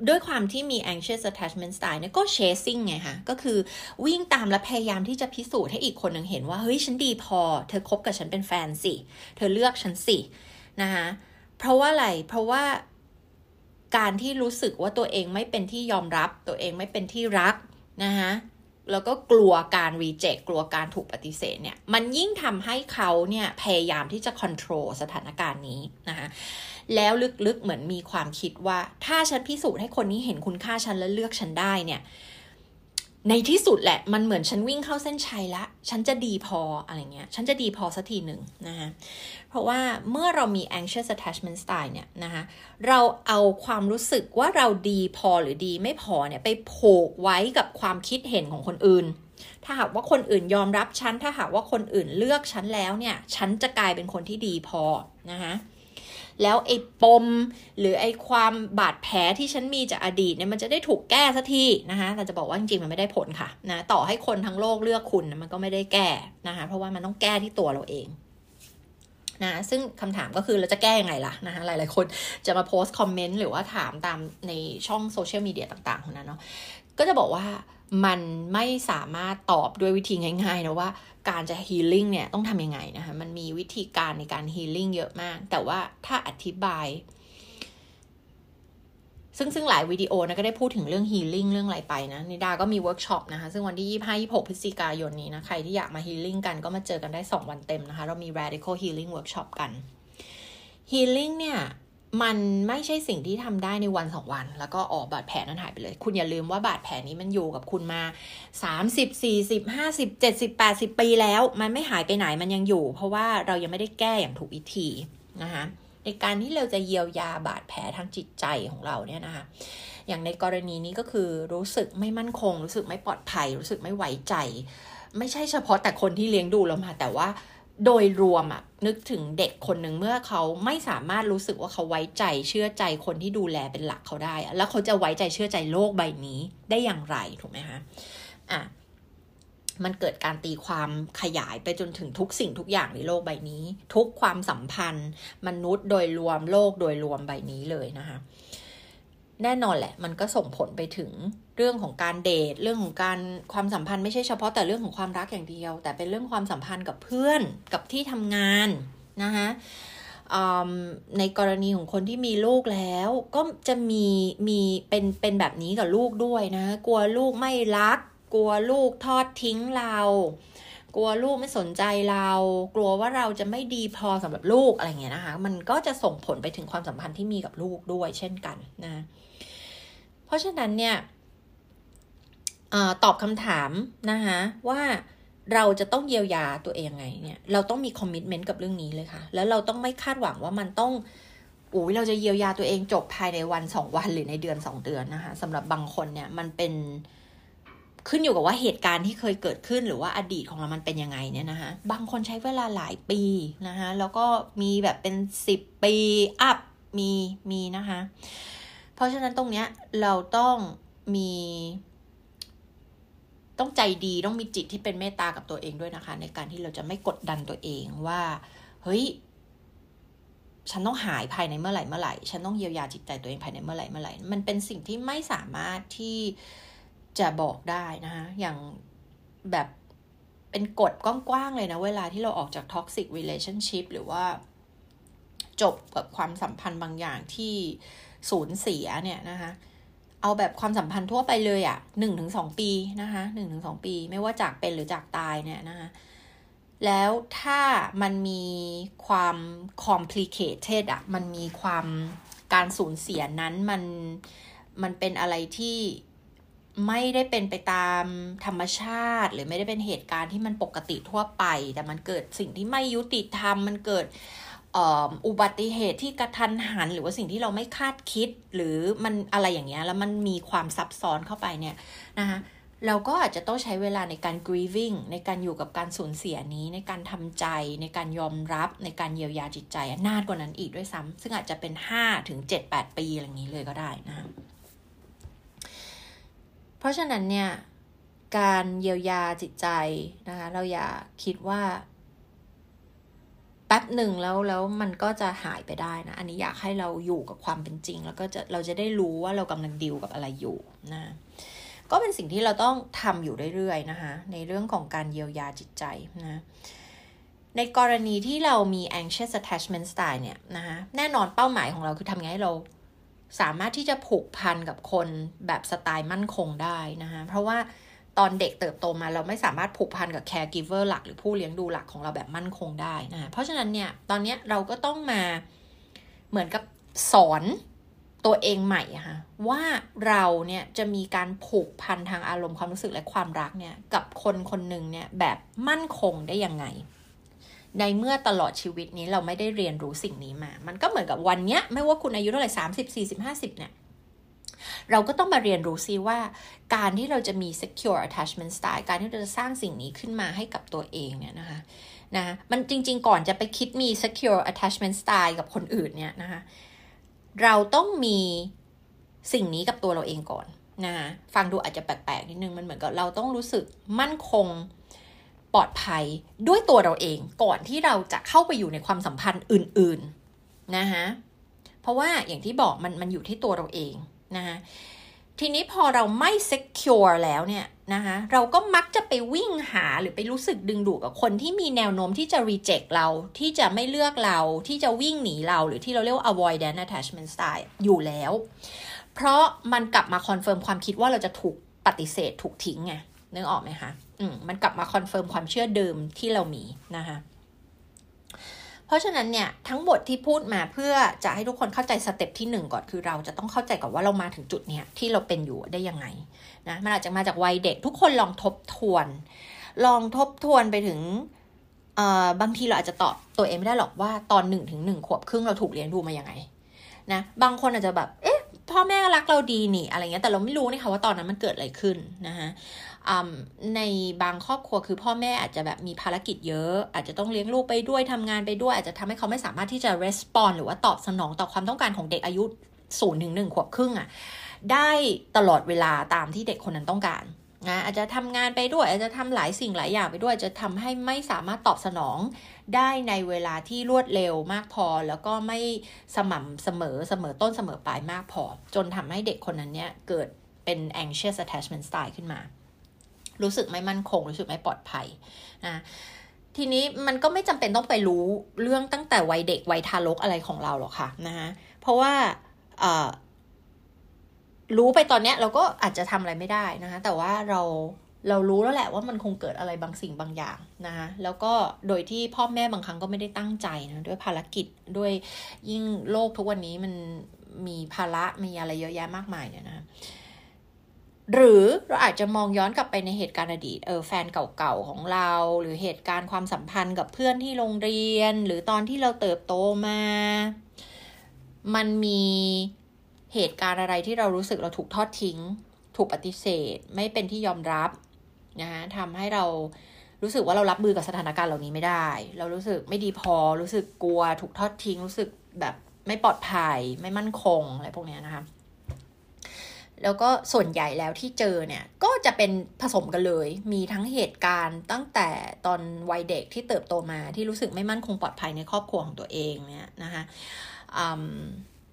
ด้วยความที่มี anxious attachment style เนี่ยก็ chasing ไงคะก็คือวิ่งตามและพยายามที่จะพิสูจน์ให้อีกคนหนึ่งเห็นว่า เฮ้ย ฉันดีพอ เธอคบกับฉันเป็นแฟนสิ เธอเลือกฉันสิ นะคะเพราะว่าอะไร เพราะว่าการที่รู้สึกว่าตัวเองไม่เป็นที่ยอมรับ ตัวเองไม่เป็นที่รักนะคะแล้วก็กลัวการรีเจ็คกลัวการถูกปฏิเสธเนี่ย มันยิ่งทำให้เขาเนี่ยพยายามที่จะควบคุมสถานการณ์นี้นะคะ แล้วลึกๆเหมือนมีความคิดว่า ถ้าฉันพิสูจน์ให้คนนี้เห็นคุณค่าฉันและเลือกฉันได้เนี่ย ในที่สุดแหละ มันเหมือนฉันวิ่งเข้าเส้นชัยละ ฉันจะดีพออะไรเงี้ย ฉันจะดีพอสักทีหนึ่งนะคะเพราะว่าเมื่อเรามี anxious attachment style เนี่ยนะคะเราเอาความรู้สึกว่าเราดีพอหรือดีไม่พอเนี่ยไปโผกไว้กับความคิดเห็นของคนอื่นถ้าหากว่าคนอื่นยอมรับฉัน ถ้าหากว่าคนอื่นเลือกฉันแล้วเนี่ย ฉันจะกลายเป็นคนที่ดีพอนะคะ แล้วไอ้ปม หรือไอ้ความบาดแผลที่ฉันมีจากอดีตเนี่ยมันจะได้ถูกแก้สักทีนะคะแต่จะบอกว่าจริงๆมันไม่ได้ผลค่ะนะต่อให้คนทั้งโลกเลือกคุณมันก็ไม่ได้แก้นะคะเพราะว่ามันต้องแก้ที่ตัวเราเองนะซึ่งคำถามก็คือเราจะแก้ยังไงล่ะนะคะหลาย ๆ คนจะมาโพสต์คอมเมนต์หรือว่าถามตามในช่องโซเชียลมีเดียต่าง ๆ ของนั้นเนาะก็จะบอกว่า มันไม่สามารถตอบด้วยวิธีง่ายๆนะว่าการจะ healing เนี่ยต้องทำยังไงนะคะมันมีวิธีการในการ healing เยอะมาก แต่ว่าถ้าอธิบาย ซึ่งซึ่งหลายวิดีโอนะก็ได้พูดถึงเรื่อง healing เรื่องอะไรไปนะนิดาก็มีเวิร์กช็อปนะคะ ซึ่งวันที่ 25 26พฤศจิกายนนี้นะ ใครที่อยากมา healing กันก็มาเจอกันได้ 2 วันเต็มนะคะ เรามี radical healing workshop กัน healing เนี่ย มันไม่ใช่สิ่งที่ทำได้ในวันสองวัน แล้วก็บอกบาดแผลนั้นหายไปเลย คุณอย่าลืมว่าบาดแผลนี้มันอยู่กับคุณมา30 40 50 70 80ปีแล้ว มันไม่หายไปไหนมันยังอยู่ เพราะว่าเรายังไม่ได้แก้อย่างถูกวิธีนะคะในการที่เราจะเยียวยาบาดแผลทางจิตใจของเราเนี่ยนะคะ อย่างในกรณีนี้ก็คือรู้สึกไม่มั่นคง รู้สึกไม่ปลอดภัย รู้สึกไม่ไว้ใจ ไม่ใช่เฉพาะแต่คนที่เลี้ยงดูเรามา แต่ว่า โดยรวมอะนึกถึงเด็กคนหนึ่งเมื่อเขาไม่สามารถรู้สึกว่าเขาไว้ใจเชื่อใจคนที่ดูแลเป็นหลักเขาได้ แล้วเขาจะไว้ใจเชื่อใจโลกใบนี้ได้อย่างไรถูกไหมคะอะมันเกิดการตีความขยายไปจนถึงทุกสิ่งทุกอย่างในโลกใบนี้ ทุกความสัมพันธ์ มนุษย์โดยรวมโลกโดยรวมใบนี้เลยนะคะแน่นอนแหละ มันก็ส่งผลไปถึง เรื่องของการเดทเรื่องของการความสัมพันธ์ไม่ใช่เฉพาะแต่เรื่องของความรักอย่างเดียว แต่เป็นเรื่องความสัมพันธ์กับเพื่อนกับที่ทำงานนะคะในกรณีของคนที่มีลูกแล้ว ก็จะมีมีเป็นเป็นแบบนี้กับลูกด้วยนะ กลัวลูกไม่รัก กลัวลูกทอดทิ้งเรา กลัวลูกไม่สนใจเรา กลัวว่าเราจะไม่ดีพอสำหรับลูกอะไรเงี้ยนะคะ มันก็จะส่งผลไปถึงความสัมพันธ์ที่มีกับลูกด้วยเช่นกันนะ เพราะฉะนั้นเนี่ย ตอบคำถามนะคะว่าเราจะต้องเยียวยาตัวเองไงเนี่ย เราต้องมีคอมมิชเมนต์กับเรื่องนี้เลยค่ะ แล้วเราต้องไม่คาดหวังว่ามันต้องอุ้ยเราจะเยียวยาตัวเองจบภายในวันสองวันหรือในเดือนสองเดือนนะคะสำหรับบางคนเนี่ยมันเป็นขึ้นอยู่กับว่าเหตุการณ์ที่เคยเกิดขึ้นหรือว่าอดีตของเรามันเป็นยังไงเนี่ยนะคะบางคนใช้เวลาหลายปีนะคะแล้วก็มีแบบเป็นสิบปีอัพมีมีนะคะ เพราะฉะนั้นตรงเนี้ยเราต้องมี ต้องใจดีต้องมีจิตที่เป็นเมตตากับตัวเองด้วยนะคะ ในการที่เราจะไม่กดดันตัวเองว่า เฮ้ย ฉันต้องหายภายในเมื่อไหร่เมื่อไหร่ ฉันต้องเยียวยาจิตใจตัวเองภายในเมื่อไหร่เมื่อไหร่ มันเป็นสิ่งที่ไม่สามารถที่จะบอกได้นะคะอย่างแบบเป็นกฎกว้างๆเลยนะ เวลาที่เราออกจาก toxic relationship หรือว่าจบกับความสัมพันธ์บางอย่างที่สูญเสียเนี่ยนะคะ เอาแบบความสัมพันธ์ทั่วไปเลยอ่ะหนึ่งถึงสองปีนะคะหนึ่งถึงสองปี ไม่ว่าจากเป็นหรือจากตายเนี่ยนะคะ แล้วถ้ามันมีความ complicated อะมันมีความการสูญเสียนั้นมันมันเป็นอะไรที่ไม่ได้เป็นไปตามธรรมชาติ หรือไม่ได้เป็นเหตุการณ์ที่มันปกติทั่วไป แต่มันเกิดสิ่งที่ไม่ยุติธรรมมันเกิด อุบัติเหตุที่กระทันหัน หรือว่าสิ่งที่เราไม่คาดคิด หรือมันอะไรอย่างเงี้ยแล้วมันมีความซับซ้อนเข้าไปเนี่ยนะคะเราก็อาจจะต้องใช้เวลาในการ grieving ในการอยู่กับการสูญเสียนี้ ในการทำใจ ในการยอมรับ ในการเยียวยาจิตใจนานกว่านั้นอีกด้วยซ้ำซึ่งอาจจะเป็น5ถึง7 8 ปีอะไรอย่างนี้เลยก็ได้นะ เพราะฉะนั้นเนี่ย การเยียวยาจิตใจนะคะเราอย่าคิดว่า ป๊บหนึ่งแล้วแล้วมันก็จะหายไปได้นะ อันนี้อยากให้เราอยู่กับความเป็นจริง แล้วก็จะเราจะได้รู้ว่าเรากำลังดิวกับอะไรอยู่นะก็เป็นสิ่งที่เราต้องทำอยู่เรื่อยๆนะคะในเรื่องของการเยียวยาจิตใจนะในกรณีที่เรามี anxious attachment style เนี่ยนะคะแน่นอนเป้าหมายของเราคือทำไงให้เราสามารถที่จะผูกพันกับคนแบบสไตล์มั่นคงได้นะคะเพราะว่า ตอนเด็กเติบโตมาเราไม่สามารถผูกพันกับแคร์กิเวอร์หลักหรือผู้เลี้ยงดูหลักของเราแบบมั่นคงได้นะเพราะฉะนั้นเนี่ยตอนนี้เราก็ต้องมาเหมือนกับสอนตัวเองใหม่ค่ะว่าเราเนี่ยจะมีการผูกพันทางอารมณ์ความรู้สึกและความรักเนี่ยกับคนคนหนึ่งเนี่ยแบบมั่นคงได้ยังไง ในเมื่อตลอดชีวิตนี้เราไม่ได้เรียนรู้สิ่งนี้มา มันก็เหมือนกับวันเนี้ยไม่ว่าคุณอายุเท่าไหร่สามสิบสี่สิบห้าสิบเนี่ย เราก็ต้องมาเรียนรู้ซิว่า การที่เราจะมี secure attachment style การที่เราจะสร้างสิ่งนี้ขึ้นมาให้กับตัวเองเนี่ยนะคะนะมันจริงๆก่อนจะไปคิดมี secure attachment style กับคนอื่นเนี่ยนะคะเราต้องมีสิ่งนี้กับตัวเราเองก่อนนะฟังดูอาจจะแปลกๆนิดนึงมันเหมือนกับเราต้องรู้สึกมั่นคงปลอดภัยด้วยตัวเราเองก่อนที่เราจะเข้าไปอยู่ในความสัมพันธ์อื่น ๆ นะคะเพราะว่าอย่างที่บอกมันมันอยู่ที่ตัวเราเอง นะคะทีนี้พอเราไม่ secure แล้วเนี่ยนะคะเราก็มักจะไปวิ่งหาหรือไปรู้สึกดึงดูดกับคนที่มีแนวโน้มที่จะ reject เราที่จะไม่เลือกเราที่จะวิ่งหนีเราหรือที่เราเรียกว่า avoidant attachment style อยู่แล้ว เพราะมันกลับมา confirm ความคิดว่าเราจะถูกปฏิเสธถูกทิ้งไงนึกออกไหมคะอืมมันกลับมา confirm ความเชื่อเดิมที่เรามีนะคะ เพราะฉะนั้นเนี่ยทั้งหมดที่พูดมาเพื่อจะให้ทุกคนเข้าใจ step ที่ 1 ก่อนคือเราจะต้องเข้าใจก่อนว่าเรามาถึงจุดเนี้ยที่เราเป็นอยู่ได้ยังไงนะมันอาจจะมาจากวัยเด็กทุกคนลองทบทวน ลองทบทวนไปถึงบางทีเราอาจจะตอบตัวเองไม่ได้หรอกว่าตอนหนึ่งถึงหนึ่งขวบครึ่งเราถูกเลี้ยงดูมาอย่างไงนะบางคนอาจจะแบบเอ๊ะพ่อแม่รักเราดีนี่อะไรเงี้ยแต่เราไม่รู้นะคะว่าตอนนั้นมันเกิดอะไรขึ้นนะคะ ในบางครอบครัวคือพ่อแม่อาจจะแบบมีภารกิจเยอะ อาจจะต้องเลี้ยงลูกไปด้วยทำงานไปด้วย อาจจะทำให้เขาไม่สามารถที่จะ respond หรือว่าตอบสนองต่อความต้องการของเด็กอายุศูนย์ถึงหนึ่งขวบครึ่งอะ่ะได้ตลอดเวลาตามที่เด็กคนนั้นต้องการนะอาจจะทำงานไปด้วย อาจจะทำหลายสิ่งหลายอย่างไปด้วยจะทำให้ไม่สามารถตอบสนองได้ในเวลาที่รวดเร็วมากพอ แล้วก็ไม่สม่ำเสมอเสมอต้นเสมอปลายมากพอ จนทำให้เด็กคนนั้นเนี่ยเกิดเป็น anxious attachment style ขึ้นมา รู้สึกไม่มั่นคง รู้สึกไม่ปลอดภัยนะทีนี้มันก็ไม่จำเป็นต้องไปรู้เรื่องตั้งแต่วัยเด็กวัยทารกอะไรของเราหรอกค่ะนะคะเพราะว่ารู้ไปตอนเนี้ยเราก็อาจจะทำอะไรไม่ได้นะคะแต่ว่าเราเรารู้แล้วแหละว่ามันคงเกิดอะไรบางสิ่งบางอย่างนะคะแล้วก็โดยที่พ่อแม่บางครั้งก็ไม่ได้ตั้งใจนะด้วยภารกิจด้วยยิ่งโลกทุกวันนี้มันมีภาระมีอะไรเยอะแยะมากมายเนี่ยนะ หรือเราอาจจะมองย้อนกลับไปในเหตุการณ์อดีตเออแฟนเก่าๆของเรา หรือเหตุการณ์ความสัมพันธ์กับเพื่อนที่โรงเรียน หรือตอนที่เราเติบโตมา มันมีเหตุการณ์อะไรที่เรารู้สึกเราถูกทอดทิ้ง ถูกปฏิเสธ ไม่เป็นที่ยอมรับนะคะทำให้เรารู้สึกว่าเรารับมือกับสถานการณ์เหล่านี้ไม่ได้ เรารู้สึกไม่ดีพอรู้สึกกลัว ถูกทอดทิ้ง รู้สึกแบบไม่ปลอดภัย ไม่มั่นคงอะไรพวกนี้นะคะ แล้วก็ส่วนใหญ่แล้วที่เจอเนี่ยก็จะเป็นผสมกันเลย มีทั้งเหตุการณ์ตั้งแต่ตอนวัยเด็กที่เติบโตมาที่รู้สึกไม่มั่นคงปลอดภัยในครอบครัวของตัวเองเนี่ยนะคะ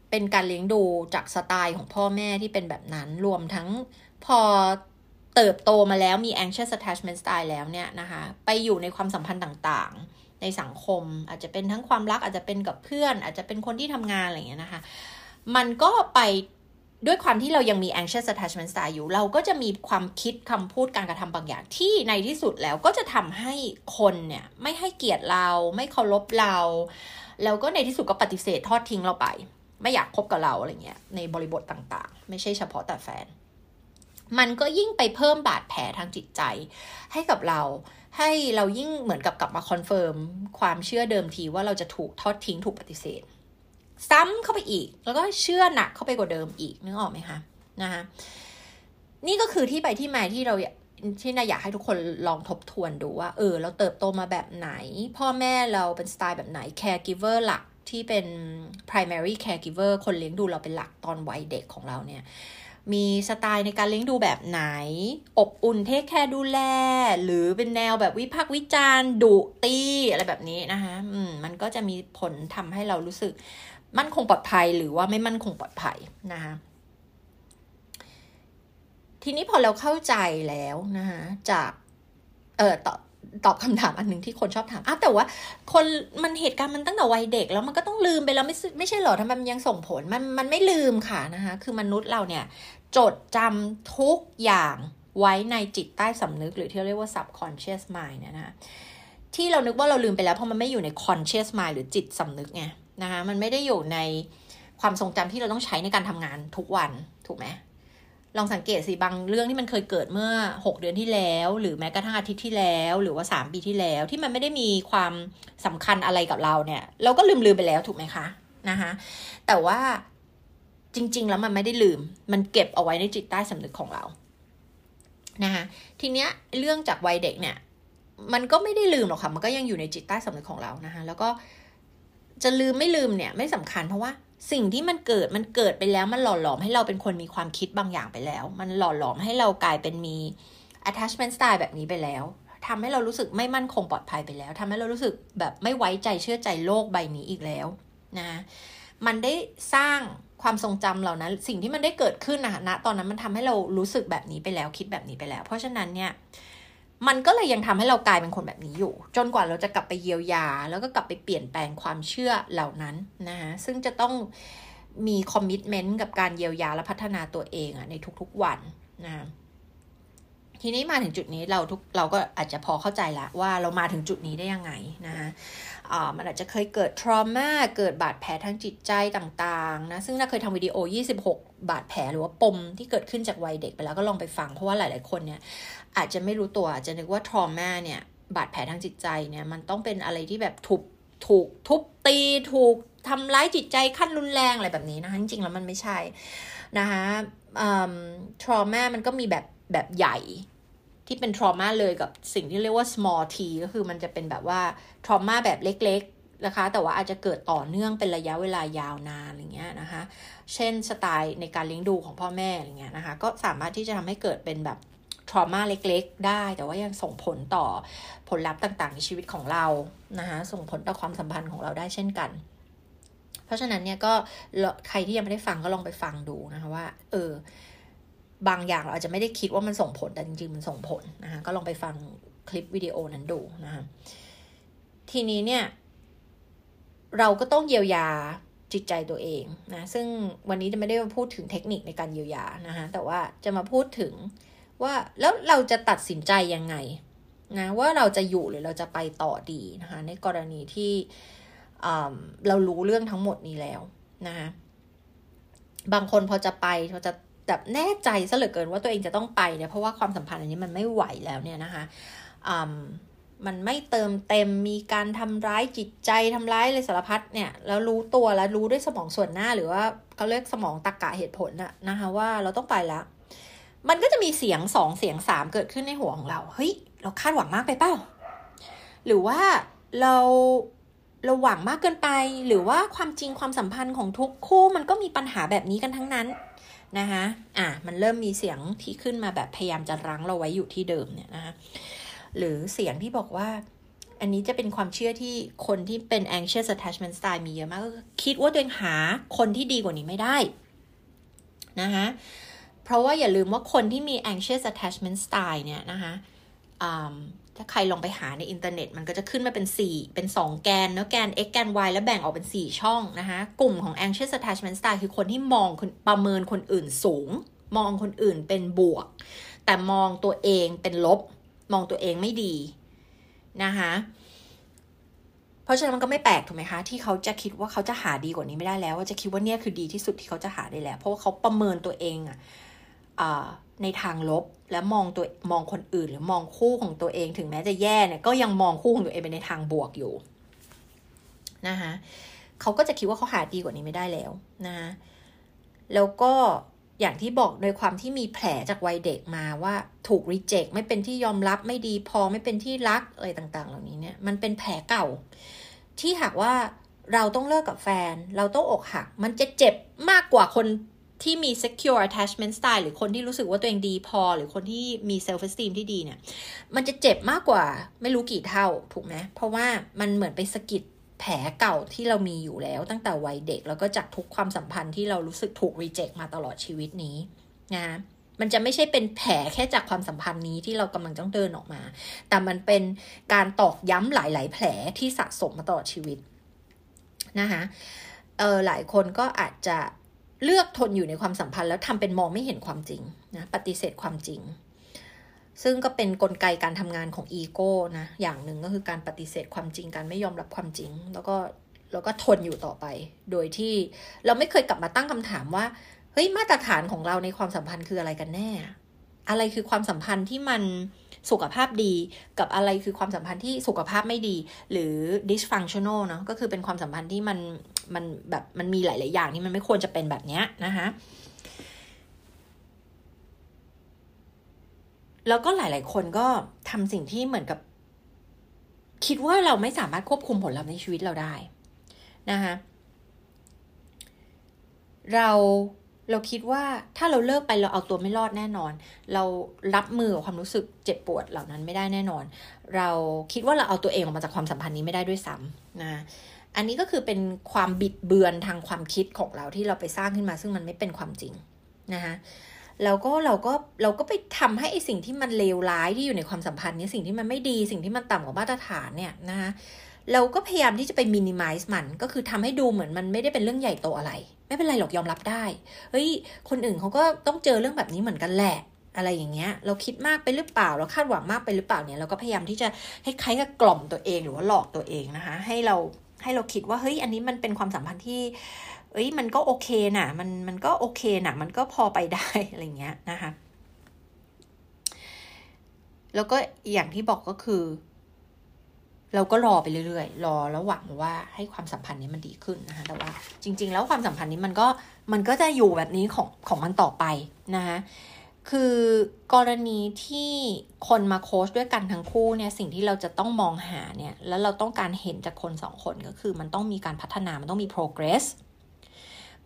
เป็นการเลี้ยงดูจากสไตล์ของพ่อแม่ที่เป็นแบบนั้นรวมทั้งพอเติบโตมาแล้วมี anxious attachment style แล้วเนี่ยนะคะไปอยู่ในความสัมพันธ์ต่างๆ ในสังคม อาจจะเป็นทั้งความรักอาจจะเป็นกับเพื่อน อาจจะเป็นคนที่ทำงานอะไรอย่างเงี้ยนะคะ มันก็ไป ด้วยความที่เรายังมี anxious attachment style อยู่ เราก็จะมีความคิดคำพูดการกระทำบางอย่างที่ในที่สุดแล้วก็จะทำให้คนเนี่ยไม่ให้เกียรติเราไม่เคารพเราแล้วก็ในที่สุดก็ปฏิเสธทอดทิ้งเราไป ไม่อยากคบกับเราอะไรเงี้ยในบริบทต่างๆ ไม่ใช่เฉพาะแต่แฟน มันก็ยิ่งไปเพิ่มบาดแผลทางจิตใจ ให้กับเรา ให้เรายิ่งเหมือนกับกลับมา confirmความเชื่อเดิมทีว่าเราจะถูกทอดทิ้งถูกปฏิเสธ ซ้ำเข้าไปอีก แล้วก็เชื่อหนักเข้าไปกว่าเดิมอีกนึกออกไหมคะนะคะนี่ก็คือที่ไปที่มาที่เราที่นายอยากให้ทุกคนลองทบทวนดูว่า เออ เราเติบโตมาแบบไหน พ่อแม่เราเป็นสไตล์แบบไหน caregiver หลักที่เป็น primary caregiver คนเลี้ยงดูเราเป็นหลักตอนวัยเด็กของเราเนี่ย มีสไตล์ในการเลี้ยงดูแบบไหน อบอุ่นเทคแคร์ดูแล หรือเป็นแนวแบบวิพากษ์วิจารณ์ดุตีอะไรแบบนี้นะคะ อืม มันก็จะมีผลทำให้เรารู้สึก มั่นคงปลอดภัยหรือว่าไม่มั่นคงปลอดภัยนะคะทีนี้พอเราเข้าใจแล้วนะคะจากเออต่อตอบคำถามอันหนึ่งที่คนชอบถามอ้าวแต่ว่า คนมันเหตุการณ์มันตั้งแต่วัยเด็ก แล้วมันก็ต้องลืมไปแล้วไม่ไม่ใช่หรอทำไมมันยังส่งผลมันมันไม่ลืมค่ะนะคะคือมนุษย์เราเนี่ย จดจำทุกอย่างไว้ในจิตใต้สำนึก หรือที่เรียกว่า subconscious mind เนี่ยนะที่เรานึกว่าเราลืมไปแล้วเพราะมันไม่อยู่ใน conscious mind หรือจิตสำนึกไง นะคะมันไม่ได้อยู่ในความทรงจำที่เราต้องใช้ในการทำงานทุกวันถูกไหมลองสังเกตสิบางเรื่องที่มันเคยเกิดเมื่อ 6 เดือนที่แล้ว หรือแม้กระทั่งอาทิตย์ที่แล้ว หรือว่า 3 ปีที่แล้ว ที่มันไม่ได้มีความสำคัญอะไรกับเราเนี่ย เราก็ลืมลืมไปแล้วถูกไหมคะนะคะแต่ว่าจริง ๆ แล้วมันไม่ได้ลืม มันเก็บเอาไว้ในจิตใต้สำนึกของเรานะคะทีเนี้ยเรื่องจากวัยเด็กเนี่ย มันก็ไม่ได้ลืมหรอกค่ะ มันก็ยังอยู่ในจิตใต้สำนึกของเรานะคะแล้วก็ จะลืมไม่ลืมเนี่ยไม่สำคัญเพราะว่าสิ่งที่มันเกิดมันเกิดไปแล้วมันหล่อหลอมให้เราเป็นคนมีความคิดบางอย่างไปแล้ว มันหล่อหลอมให้เรากลายเป็นมี attachment style แบบนี้ไปแล้วทำให้เรารู้สึกไม่มั่นคงปลอดภัยไปแล้วทำให้เรารู้สึกแบบไม่ไว้ใจเชื่อใจโลกใบนี้อีกแล้วนะมันได้สร้างความทรงจำเหล่านั้น สิ่งที่มันได้เกิดขึ้นนะณตอนนั้นมันทำให้เรารู้สึกแบบนี้ไปแล้วคิดแบบนี้ไปแล้ว เพราะฉะนั้นเนี่ย มันก็เลยยังทำให้เรากลายเป็นคนแบบนี้อยู่ จนกว่าเราจะกลับไปเยียวยา แล้วก็กลับไปเปลี่ยนแปลงความเชื่อเหล่านั้นนะคะซึ่งจะต้องมีคอมมิชเมนต์กับการเยียวยาและพัฒนาตัวเองอะในทุกๆวันนะทีนี้มาถึงจุดนี้เราทุกเราก็อาจจะพอเข้าใจละว่าเรามาถึงจุดนี้ได้ยังไงนะคะอ่ามันอาจจะเคยเกิดทรมาเกิดบาดแผลทางจิตใจต่างๆนะซึ่งน่าเคยทำวิดีโอ 26 บาดแผลหรือว่าปมที่เกิดขึ้นจากวัยเด็กไปแล้วก็ลองไปฟังเพราะว่าหลาย ๆ คนเนี่ย อาจจะไม่รู้ตัวอาจจะนึกว่าทรมา เนี่ย บาดแผลทางจิตใจเนี่ย มันต้องเป็นอะไรที่แบบถูกถูกทุบตีถูกทำร้ายจิตใจขั้นรุนแรงอะไรแบบนี้นะคะจริงๆแล้วมันไม่ใช่นะคะทรมามันก็มีแบบแบบใหญ่ที่เป็น trauma เลยกับสิ่งที่เรียกว่า small t ก็คือมันจะเป็นแบบว่า trauma แบบเล็กๆนะคะ แต่ว่าอาจจะเกิดต่อเนื่องเป็นระยะเวลายาวนานอะไรเงี้ยนะคะ เช่นสไตล์ในการเลี้ยงดูของพ่อแม่อะไรเงี้ยนะคะ ก็สามารถที่จะทำให้เกิดเป็นแบบ trauma เล็กๆ ได้ แต่ว่ายังส่งผลต่อผลลัพธ์ต่างๆ ในชีวิตของเรานะคะส่งผลต่อความสัมพันธ์ของเราได้เช่นกัน เพราะฉะนั้นเนี่ยก็ใครที่ยังไม่ได้ฟังก็ลองไปฟังดูนะคะว่า เออบางอย่างเราอาจจะไม่ได้คิดว่ามันส่งผลแต่จริงๆมันส่งผลนะคะก็ลองไปฟังคลิปวิดีโอนั้นดูนะคะทีนี้เนี่ย เราก็ต้องเยียวยาจิตใจตัวเองนะซึ่งวันนี้จะไม่ได้มาพูดถึงเทคนิคในการเยียวยานะคะแต่ว่าจะมาพูดถึง ว่าแล้วเราจะตัดสินใจยังไงนะว่าเราจะอยู่หรือเราจะไปต่อดีนะคะในกรณีที่เรารู้เรื่องทั้งหมดนี้แล้วนะคะบางคนพอจะไปพอจะแบบแน่ใจซะเหลือเกินว่าตัวเองจะต้องไปเนี่ยเพราะว่าความสัมพันธ์อันนี้มันไม่ไหวแล้วเนี่ยนะคะมันไม่เติมเต็มมีการทำร้ายจิตใจทำร้ายอะไรสารพัดเนี่ยแล้วรู้ตัวแล้วรู้ด้วยสมองส่วนหน้าหรือว่าเขาเรียกสมองตรกกะเหตุผลอะนะคะว่าเราต้องไปแล้ว มันก็จะมีเสียงสองเสียงสามเกิดขึ้นในหัวของเรา เฮ้ย เราคาดหวังมากไปเปล่า หรือว่าเราเราหวังมากเกินไป หรือว่าความจริงความสัมพันธ์ของทุกคู่มันก็มีปัญหาแบบนี้กันทั้งนั้นนะคะอะ มันเริ่มมีเสียงที่ขึ้นมาแบบพยายามจะรั้งเราไว้อยู่ที่เดิมเนี่ยนะคะหรือเสียงที่บอกว่า อันนี้จะเป็นความเชื่อที่คนที่เป็น anxious attachment style มีเยอะมากก็คิดว่าตัวเองหาคนที่ดีกว่านี้ไม่ได้นะคะ เพราะว่าอย่าลืมว่าคนที่มี anxious attachment style เนี่ยนะคะถ้าใครลองไปหาในอินเทอร์เน็ต มันก็จะขึ้นมาเป็น 4 เป็น 2 แกนเนาะแกน x แกน y แล้วแบ่งออกเป็น 4 ช่องนะคะกลุ่มของ anxious attachment style คือคนที่มองประเมินคนอื่นสูง มองคนอื่นเป็นบวก แต่มองตัวเองเป็นลบ มองตัวเองไม่ดีนะคะเพราะฉะนั้นมันก็ไม่แปลกถูกไหมคะ ที่เขาจะคิดว่าเขาจะหาดีกว่านี้ไม่ได้แล้ว ว่าจะคิดว่าเนี่ยคือดีที่สุดที่เขาจะหาได้แล้ว เพราะว่าเขาประเมินตัวเองอะ ในทางลบและมองตัวมองคนอื่น หรือมองคู่ของตัวเองถึงแม้จะแย่เนี่ยก็ยังมองคู่ของตัวเองไปในทางบวกอยู่นะคะเขาก็จะคิดว่าเขาหาดีกว่านี้ไม่ได้แล้วนะคะแล้วก็อย่างที่บอกโดยความที่มีแผลจากวัยเด็กมาว่าถูกรีเจคไม่เป็นที่ยอมรับไม่ดีพอไม่เป็นที่รักอะไรต่าง ๆ เหล่านี้เนี่ยมันเป็นแผลเก่า ที่หากว่าเราต้องเลิกกับแฟน เราต้องอกหัก มันจะเจ็บมากกว่าคน ที่มี secure attachment style หรือคนที่รู้สึกว่าตัวเองดีพอ หรือคนที่มี self esteem ที่ดีเนี่ย มันจะเจ็บมากกว่าไม่รู้กี่เท่าถูกไหมเพราะว่ามันเหมือนไปสะกิดแผลเก่าที่เรามีอยู่แล้วตั้งแต่วัยเด็ก แล้วก็จากทุกความสัมพันธ์ที่เรารู้สึกถูก reject มาตลอดชีวิตนี้นะมันจะไม่ใช่เป็นแผลแค่จากความสัมพันธ์นี้ที่เรากำลังต้องเดินออกมา แต่มันเป็นการตอกย้ำหลาย ๆ แผลที่สะสมมาตลอดชีวิตนะคะเออหลายคนก็อาจจะ เลือกทนอยู่ในความสัมพันธ์แล้วทำเป็นมองไม่เห็นความจริงนะปฏิเสธความจริง ซึ่งก็เป็นนกลไกการทำงานของอีโก้นะอย่างหนึ่งก็คือการปฏิเสธความจริงการไม่ยอมรับความจริง แล้วก็แล้วก็ทนอยู่ต่อไป โดยที่เราไม่เคยกลับมาตั้งคำถามว่าเฮ้ยมาตรฐานของเราในความสัมพันธ์คืออะไรกันแน่ อะไรคือความสัมพันธ์ที่มันสุขภาพดีกับอะไรคือความสัมพันธ์ที่สุขภาพไม่ดี หรือ dysfunctional เนาะก็คือเป็นความสัมพันธ์ที่มัน มันแบบมันมีหลาย ๆ อย่างที่มันไม่ควรจะเป็นแบบนี้นะคะแล้วก็หลาย ๆ คนก็ทำสิ่งที่เหมือนกับ คิดว่าเราไม่สามารถควบคุมผลลัพธ์ในชีวิตเราได้นะคะเราเราคิดว่าถ้าเราเลิกไปเราเอาตัวไม่รอดแน่นอน เรารับมือกับความรู้สึกเจ็บปวดเหล่านั้นไม่ได้แน่นอน เราคิดว่าเราเอาตัวเองออกมาจากความสัมพันธ์นี้ไม่ได้ด้วยซ้ำนะ อันนี้ก็คือเป็นความบิดเบือนทางความคิดของเราที่เราไปสร้างขึ้นมา ซึ่งมันไม่เป็นความจริงนะคะแล้วก็เราก็เราก็ไปทำให้ไอสิ่งที่มันเลวร้ายที่อยู่ในความสัมพันธ์นี้สิ่งที่มันไม่ดีสิ่งที่มันต่ำกว่ามาตรฐานเนี่ยนะคะเราก็พยายามที่จะไปมินิมัลมันก็คือทำให้ดูเหมือนมันไม่ได้เป็นเรื่องใหญ่โตอะไร ไม่เป็นไรหรอกยอมรับได้เฮ้ยคนอื่นเขาก็ต้องเจอเรื่องแบบนี้เหมือนกันแหละอะไรอย่างเงี้ย เราคิดมากไปหรือเปล่า เราคาดหวังมากไปหรือเปล่าเนี่ย เราก็พยายามที่จะให้คล้ายกับกล่อมตัวเองหรือว่าหลอกตัวเองนะคะ ให้เรา ให้เราคิดว่าเฮ้ยอันนี้มันเป็นความสัมพันธ์ที่เอ้ยมันก็โอเคนะมันมันก็โอเคนะมันก็พอไปได้อะไรเงี้ยนะคะแล้วก็อย่างที่บอกก็คือ เราก็รอไปเรื่อยๆ รอแล้วหวังว่าให้ความสัมพันธ์นี้มันดีขึ้นนะคะแต่ว่าจริง ๆ แล้วความสัมพันธ์นี้มันก็มันก็จะอยู่แบบนี้ของของมันต่อไปนะคะ คือกรณีที่คนมาโค้ชด้วยกันทั้งคู่เนี่ยสิ่งที่เราจะต้องมองหาเนี่ยแล้วเราต้องการเห็นจากคนสองคนก็คือมันต้องมีการพัฒนามันต้องมี progress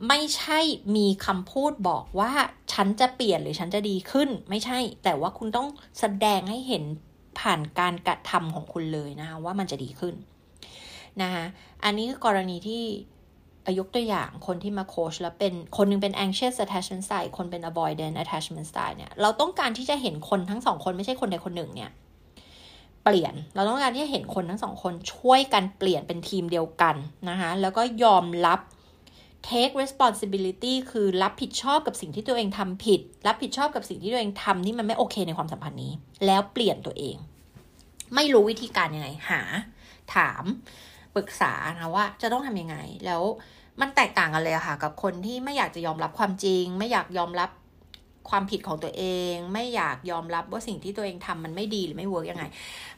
ไม่ใช่มีคำพูดบอกว่าฉันจะเปลี่ยนหรือฉันจะดีขึ้น ไม่ใช่ แต่ว่าคุณต้องแสดงให้เห็นผ่านการกระทำของคุณเลยนะคะว่ามันจะดีขึ้นนะคะอันนี้คือกรณีที่ ยกตัวอย่างคนที่มาโค้ชแล้วเป็นคนนึงเป็น anxious attachment style คนเป็น avoidant attachment style เนี่ยเราต้องการที่จะเห็นคนทั้งสองคนไม่ใช่คนใดคนหนึ่งเนี่ยเปลี่ยนเราต้องการที่จะเห็นคนทั้งสองคนช่วยกันเปลี่ยนเป็นทีมเดียวกันนะคะแล้วก็ยอมรับ take responsibility คือรับผิดชอบกับสิ่งที่ตัวเองทำผิด รับผิดชอบกับสิ่งที่ตัวเองทำที่มันไม่โอเคในความสัมพันธ์นี้ แล้วเปลี่ยนตัวเอง ไม่รู้วิธีการยังไงหา ถาม ปรึกษานะว่าจะต้องทำยังไง แล้วมันแตกต่างกันเลยค่ะ กับคนที่ไม่อยากจะยอมรับความจริง ไม่อยากยอมรับความผิดของตัวเอง ไม่อยากยอมรับว่าสิ่งที่ตัวเองทำมันไม่ดีหรือไม่เวิร์กยังไง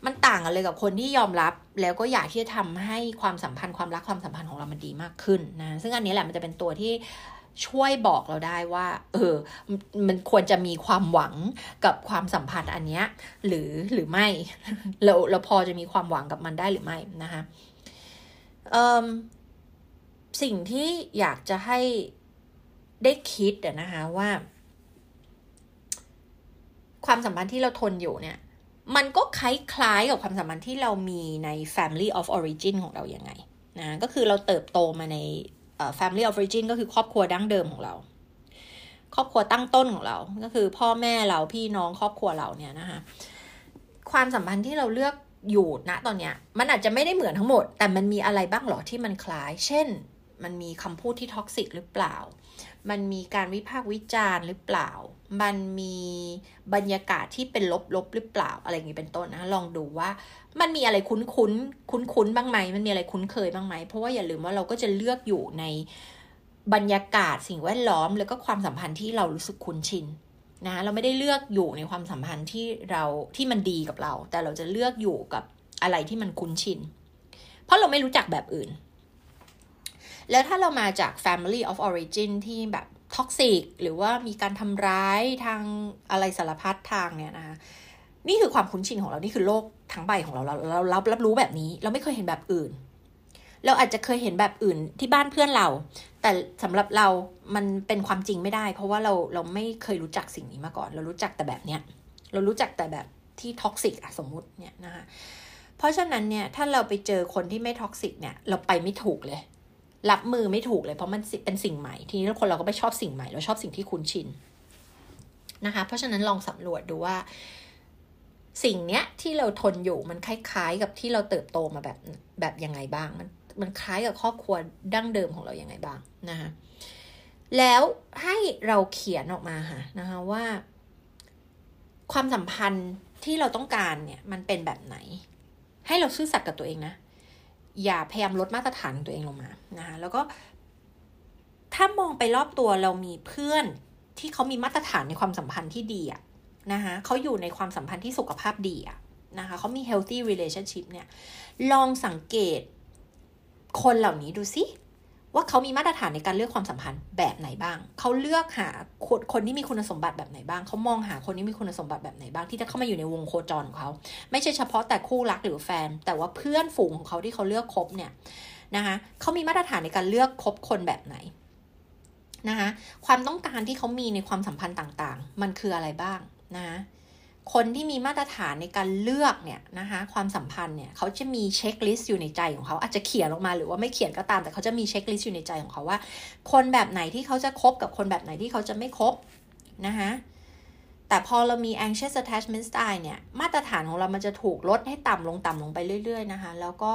มันต่างกันเลยกับคนที่ยอมรับ แล้วก็อยากที่จะทำให้ความสัมพันธ์ความรักความสัมพันธ์ของเรามันดีมากขึ้นนะซึ่งอันนี้แหละมันจะเป็นตัวที่ช่วยบอกเราได้ว่า เออ มันควรจะมีความหวังกับความสัมพันธ์อันเนี้ยหรือหรือไม่ เราเราพอจะมีความหวังกับมันได้หรือไม่นะคะ สิ่งที่อยากจะให้ได้คิดนะคะว่า ความสัมพันธ์ที่เราทนอยู่เนี่ย มันก็คล้ายๆกับความสัมพันธ์ที่เรามีใน family of origin ของเราอย่างไงนะก็คือเราเติบโตมาใน family of origin ก็คือครอบครัวดั้งเดิมของเรา ครอบครัวตั้งต้นของเรา ก็คือพ่อแม่เราพี่น้องครอบครัวเราเนี่ยนะคะความสัมพันธ์ที่เราเลือก อยู่ณตอนเนี้ยมันอาจจะไม่ได้เหมือนทั้งหมด แต่มันมีอะไรบ้างหรอที่มันคล้าย เช่น มันมีคำพูดที่ท็อกซิกหรือเปล่า มันมีการวิพากษ์วิจารณ์หรือเปล่า มันมีบรรยากาศที่เป็นลบๆหรือเปล่าอะไรอย่างนี้เป็นต้นนะ ลองดูว่ามันมีอะไรคุ้นคุ้นคุ้นคุ้นบ้างไหมมันมีอะไรคุ้นเคยบ้างไหมเพราะว่าอย่าลืมว่าเราก็จะเลือกอยู่ในบรรยากาศสิ่งแวดล้อม แล้วก็ความสัมพันธ์ที่เรารู้สึกคุ้นชิน นะเราไม่ได้เลือกอยู่ในความสัมพันธ์ที่เราที่มันดีกับเรา แต่เราจะเลือกอยู่กับอะไรที่มันคุ้นชิน เพราะเราไม่รู้จักแบบอื่น แล้วถ้าเรามาจาก family of origin ที่แบบท็อกซิกหรือว่ามีการทำร้ายทางอะไรสารพัดทางเนี่ยนะคะนี่คือความคุ้นชินของเรา นี่คือโลกทั้งใบของเราเราเรารับรับรู้แบบนี้ เราไม่เคยเห็นแบบอื่น เราอาจจะเคยเห็นแบบอื่นที่บ้านเพื่อนเรา แต่สำหรับเรามันเป็นความจริงไม่ได้ เพราะว่าเราเราไม่เคยรู้จักสิ่งนี้มาก่อน เรารู้จักแต่แบบเนี้ยเรารู้จักแต่แบบที่ toxic อะสมมุติเนี่ยนะคะเพราะฉะนั้นเนี่ยถ้าเราไปเจอคนที่ไม่ toxic เนี่ยเราไปไม่ถูกเลย รับมือไม่ถูกเลยเพราะมันเป็นสิ่งใหม่ ทีนี้คนเราก็ไม่ชอบสิ่งใหม่เราชอบสิ่งที่คุ้นชินนะคะ เพราะฉะนั้นลองสำรวจดูว่า สิ่งเนี้ยที่เราทนอยู่มันคล้ายๆ กับที่เราเติบโตมาแบบแบบยังไงบ้างมัน มันคล้ายกับครอบครัวดั้งเดิมของเราอยังไงบ้างนะคะแล้วให้เราเขียนออกมาค่ะนะคะว่า ความสัมพันธ์ที่เราต้องการเนี่ย มันเป็นแบบไหน ให้เราซื่อสัตย์กับตัวเองนะ อย่าพยายามลดมาตรฐานตัวเองลงมานะคะแล้วก็ ถ้ามองไปรอบตัวเรามีเพื่อนที่เขามีมาตรฐานในความสัมพันธ์ที่ดีอะนะคะเขาอยู่ในความสัมพันธ์ที่สุขภาพดีอะนะคะเขามี healthy relationship เนี่ย ลองสังเกต คนเหล่านี้ดูสิว่าเขามีมาตรฐานในการเลือกความสัมพันธ์แบบไหนบ้าง เขาเลือกหาคนคนที่มีคุณสมบัติแบบไหนบ้าง เขามองหาคนที่มีคุณสมบัติแบบไหนบ้างที่จะเข้ามาอยู่ในวงโคจรของเขา ไม่ใช่เฉพาะแต่คู่รักหรือแฟน แต่ว่าเพื่อนฝูงของเขาที่เขาเลือกคบเนี่ยนะคะเขามีมาตรฐานในการเลือกคบคนแบบไหนนะคะความต้องการที่เขามีในความสัมพันธ์ต่างๆ มันคืออะไรบ้างนะคะ คนที่มีมาตรฐานในการเลือกเนี่ยนะคะความสัมพันธ์เนี่ยเขาจะมี checklist อยู่ในใจของเขาอาจจะเขียนออกมาหรือว่าไม่เขียนก็ตามแต่เขาจะมี checklist อยู่ในใจของเขาว่า คนแบบไหนที่เขาจะคบกับคนแบบไหนที่เขาจะไม่คบนะคะแต่พอเรามี anxious attachment style เนี่ยมาตรฐานของเรามันจะถูกลดให้ต่ำลงต่ำลงไปเรื่อย ๆ นะคะ แล้วก็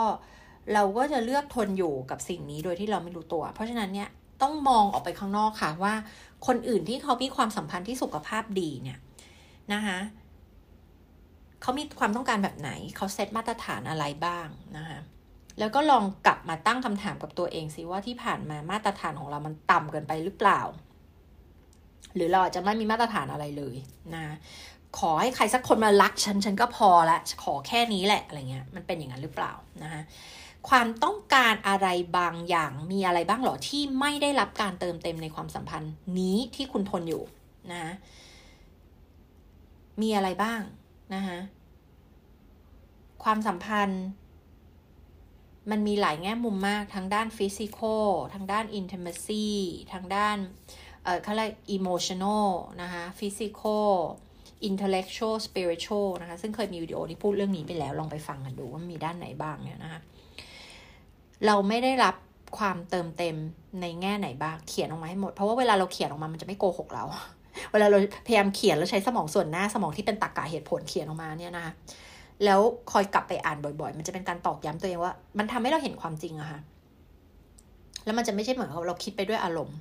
เราก็จะเลือกทนอยู่กับสิ่งนี้โดยที่เราไม่รู้ตัว เพราะฉะนั้นเนี่ยต้องมองออกไปข้างนอกค่ะว่า คนอื่นที่เขามีความสัมพันธ์ที่สุขภาพดีเนี่ยนะคะ เขามีความต้องการแบบไหน เขาเซตมาตรฐานอะไรบ้างนะคะแล้วก็ลองกลับมาตั้งคำถามกับตัวเองสิว่าที่ผ่านมามาตรฐานของเรามันต่ำเกินไปหรือเปล่า หรือเราอาจจะไม่มีมาตรฐานอะไรเลยนะขอให้ใครสักคนมารักฉันฉันก็พอละขอแค่นี้แหละอะไรเงี้ยมันเป็นอย่างนั้นหรือเปล่านะคะความต้องการอะไรบางอย่างมีอะไรบ้างหรอที่ไม่ได้รับการเติมเต็มในความสัมพันธ์นี้ที่คุณทนอยู่นะมีอะไรบ้าง นะคะความสัมพันธ์ มันมีหลายแง่มุมมากทั้งด้าน physical ทั้งด้าน intimacy ทั้งด้านเออเขาเรียก emotional นะคะ physical intellectual spiritual นะคะ ซึ่งเคยมีวิดีโอที่พูดเรื่องนี้ไปแล้ว ลองไปฟังกันดูว่ามีด้านไหนบ้างเนี่ยนะคะ เราไม่ได้รับความเติมเต็มในแง่ไหนบ้าง เขียนออกมาให้หมด เพราะว่าเวลาเราเขียนออกมามันจะไม่โกหกเรา เวลาเราพยายามเขียนแล้วใช้สมองส่วนหน้าสมองที่เป็นตรรกะเหตุผลเขียนออกมาเนี่ยนะคะแล้วคอยกลับไปอ่านบ่อยๆ มันจะเป็นการตอกย้ำตัวเองว่า มันทำให้เราเห็นความจริงอะค่ะ แล้วมันจะไม่ใช่เหมือนเราคิดไปด้วยอารมณ์